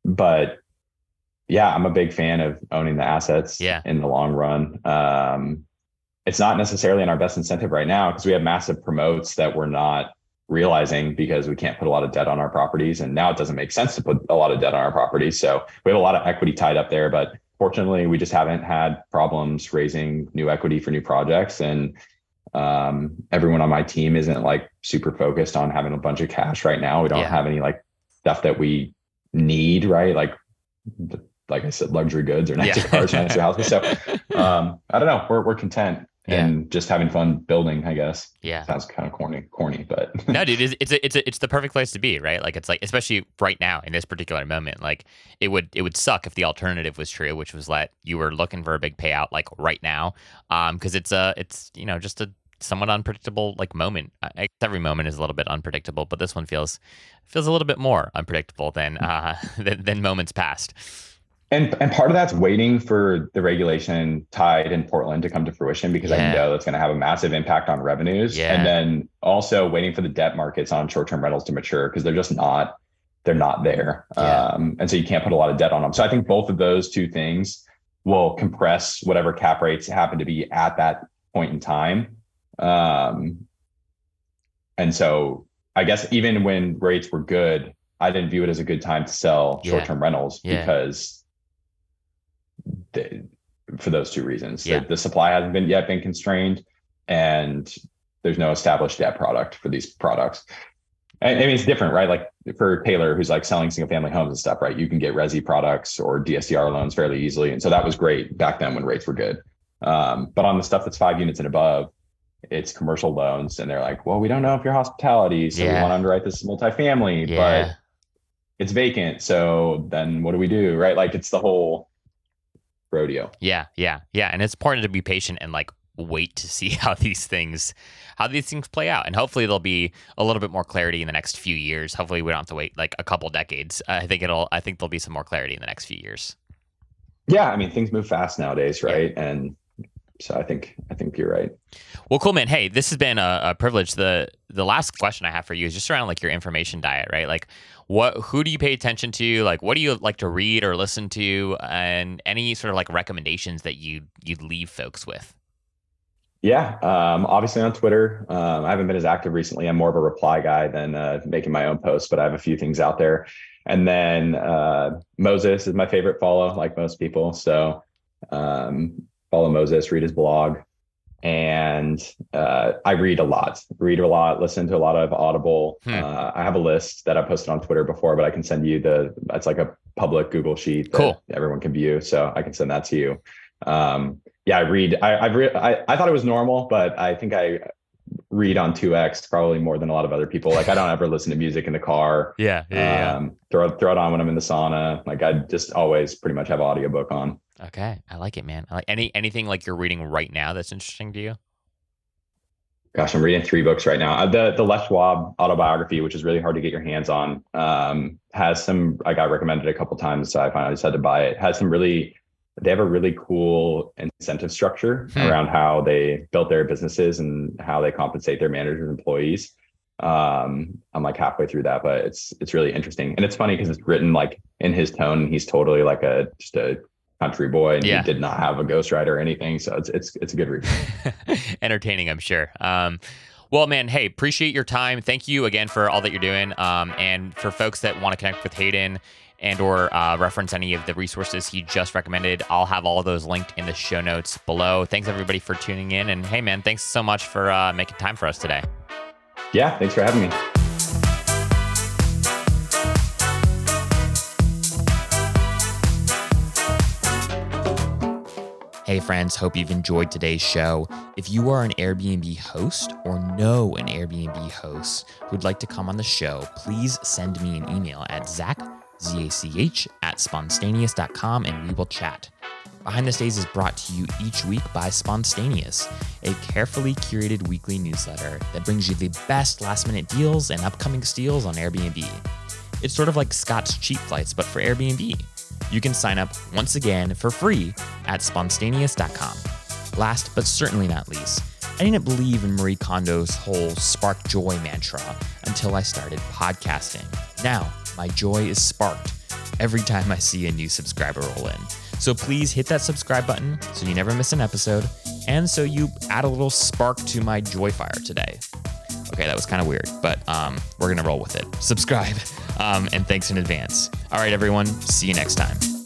But yeah, I'm a big fan of owning the assets yeah. in the long run. Um, it's not necessarily in our best incentive right now because we have massive promotes that we're not realizing because we can't put a lot of debt on our properties. And now it doesn't make sense to put a lot of debt on our properties. So we have a lot of equity tied up there, but fortunately, we just haven't had problems raising new equity for new projects. And um, everyone on my team isn't like super focused on having a bunch of cash right now. We don't yeah. have any like stuff that we need, right? Like, like I said, luxury goods or nicer yeah. cars, nicer houses. So um, I don't know. We're we're content yeah. and just having fun building, I guess. Yeah. Sounds kind of corny, corny, but no, dude, it's, it's a, it's a, it's the perfect place to be, right? Like it's like, especially right now in this particular moment, like it would, it would suck if the alternative was true, which was that you were looking for a big payout, like right now. Um, cause it's a, it's, you know, just a somewhat unpredictable like moment. I, every moment is a little bit unpredictable, but this one feels, feels a little bit more unpredictable than, uh, than, than moments past. And and part of that's waiting for the regulation tied in Portland to come to fruition because yeah. I know that's going to have a massive impact on revenues. Yeah. And then also waiting for the debt markets on short-term rentals to mature because they're just not they're not there. Yeah. Um, and so you can't put a lot of debt on them. So I think both of those two things will compress whatever cap rates happen to be at that point in time. Um, and so I guess even when rates were good, I didn't view it as a good time to sell short-term rentals because for those two reasons. Yeah. The, the, supply hasn't been yet been constrained, and there's no established debt product for these products. And, I mean, it's different, right? Like for Taylor, who's like selling single family homes and stuff, right? You can get resi products or DSCR loans fairly easily, and so that was great back then when rates were good. Um, but on the stuff that's five units and above, it's commercial loans, and they're like, well, we don't know if you're hospitality, so yeah. we want to underwrite this multifamily, yeah. but it's vacant. So then what do we do? Right. Like it's the whole rodeo. Yeah, yeah, yeah. And it's important to be patient and like wait to see how these things how these things play out and hopefully there'll be a little bit more clarity in the next few years hopefully we don't have to wait like a couple decades i think it'll i think there'll be some more clarity in the next few years yeah i mean things move fast nowadays right yeah. and so I think I think you're right. Well, cool, man. Hey, this has been a, a, privilege. the The last question I have for you is just around like your information diet, right? Like, what who do you pay attention to? Like, what do you like to read or listen to? And any sort of like recommendations that you you'd leave folks with? Yeah, um, obviously on Twitter. Um, I haven't been as active recently. I'm more of a reply guy than uh, making my own posts, but I have a few things out there. And then uh, Moses is my favorite follow, like most people. So um, follow Moses, read his blog, and uh, I read a lot. Read a lot, listen to a lot of Audible. Hmm. Uh, I have a list that I posted on Twitter before, but I can send you the. It's like a public Google sheet that cool. everyone can view, so I can send that to you. Um, yeah, I read. I, I've re- I, I thought it was normal, but I think I read on 2x probably more than a lot of other people. Like i don't ever listen to music in the car. Yeah, yeah, um, yeah. throw throw it on when i'm in the sauna. Like i just always pretty much have audiobook on. Okay i like it man. I like any anything like you're reading right now that's interesting to you? Gosh i'm reading three books right now. Uh, the the les schwab autobiography which is really hard to get your hands on um, has some i got recommended a couple times so i finally just had to buy it. Has some really they have a really cool incentive structure hmm. around how they built their businesses and how they compensate their managers and employees. Um, I'm like halfway through that, but it's it's really interesting. And it's funny because it's written like in his tone. He's totally like a just a country boy and yeah. he did not have a ghostwriter or anything. So it's it's it's a good read. Entertaining, I'm sure. Um, well, man, hey, appreciate your time. Thank you again for all that you're doing. Um, and for folks that want to connect with Hayden and or uh, reference any of the resources he just recommended, I'll have all of those linked in the show notes below. Thanks everybody for tuning in, and hey man, thanks so much for uh, making time for us today. Yeah, thanks for having me. Hey, friends, hope you've enjoyed today's show. If you are an Airbnb host or know an Airbnb host who'd like to come on the show, please send me an email at zach Z-A-C-H, at spontaneous.com, and we will chat. Behind the Stays is brought to you each week by Spontaneous, a carefully curated weekly newsletter that brings you the best last minute deals and upcoming steals on Airbnb. It's sort of like Scott's cheap flights, but for Airbnb. You can sign up once again for free at spontaneous.com. Last but certainly not least, I didn't believe in Marie Kondo's whole spark joy mantra until I started podcasting. Now, my joy is sparked every time I see a new subscriber roll in. So please hit that subscribe button so you never miss an episode and so you add a little spark to my joy fire today. Okay, that was kind of weird, but um, we're going to roll with it. Subscribe um, and thanks in advance. All right, everyone, see you next time.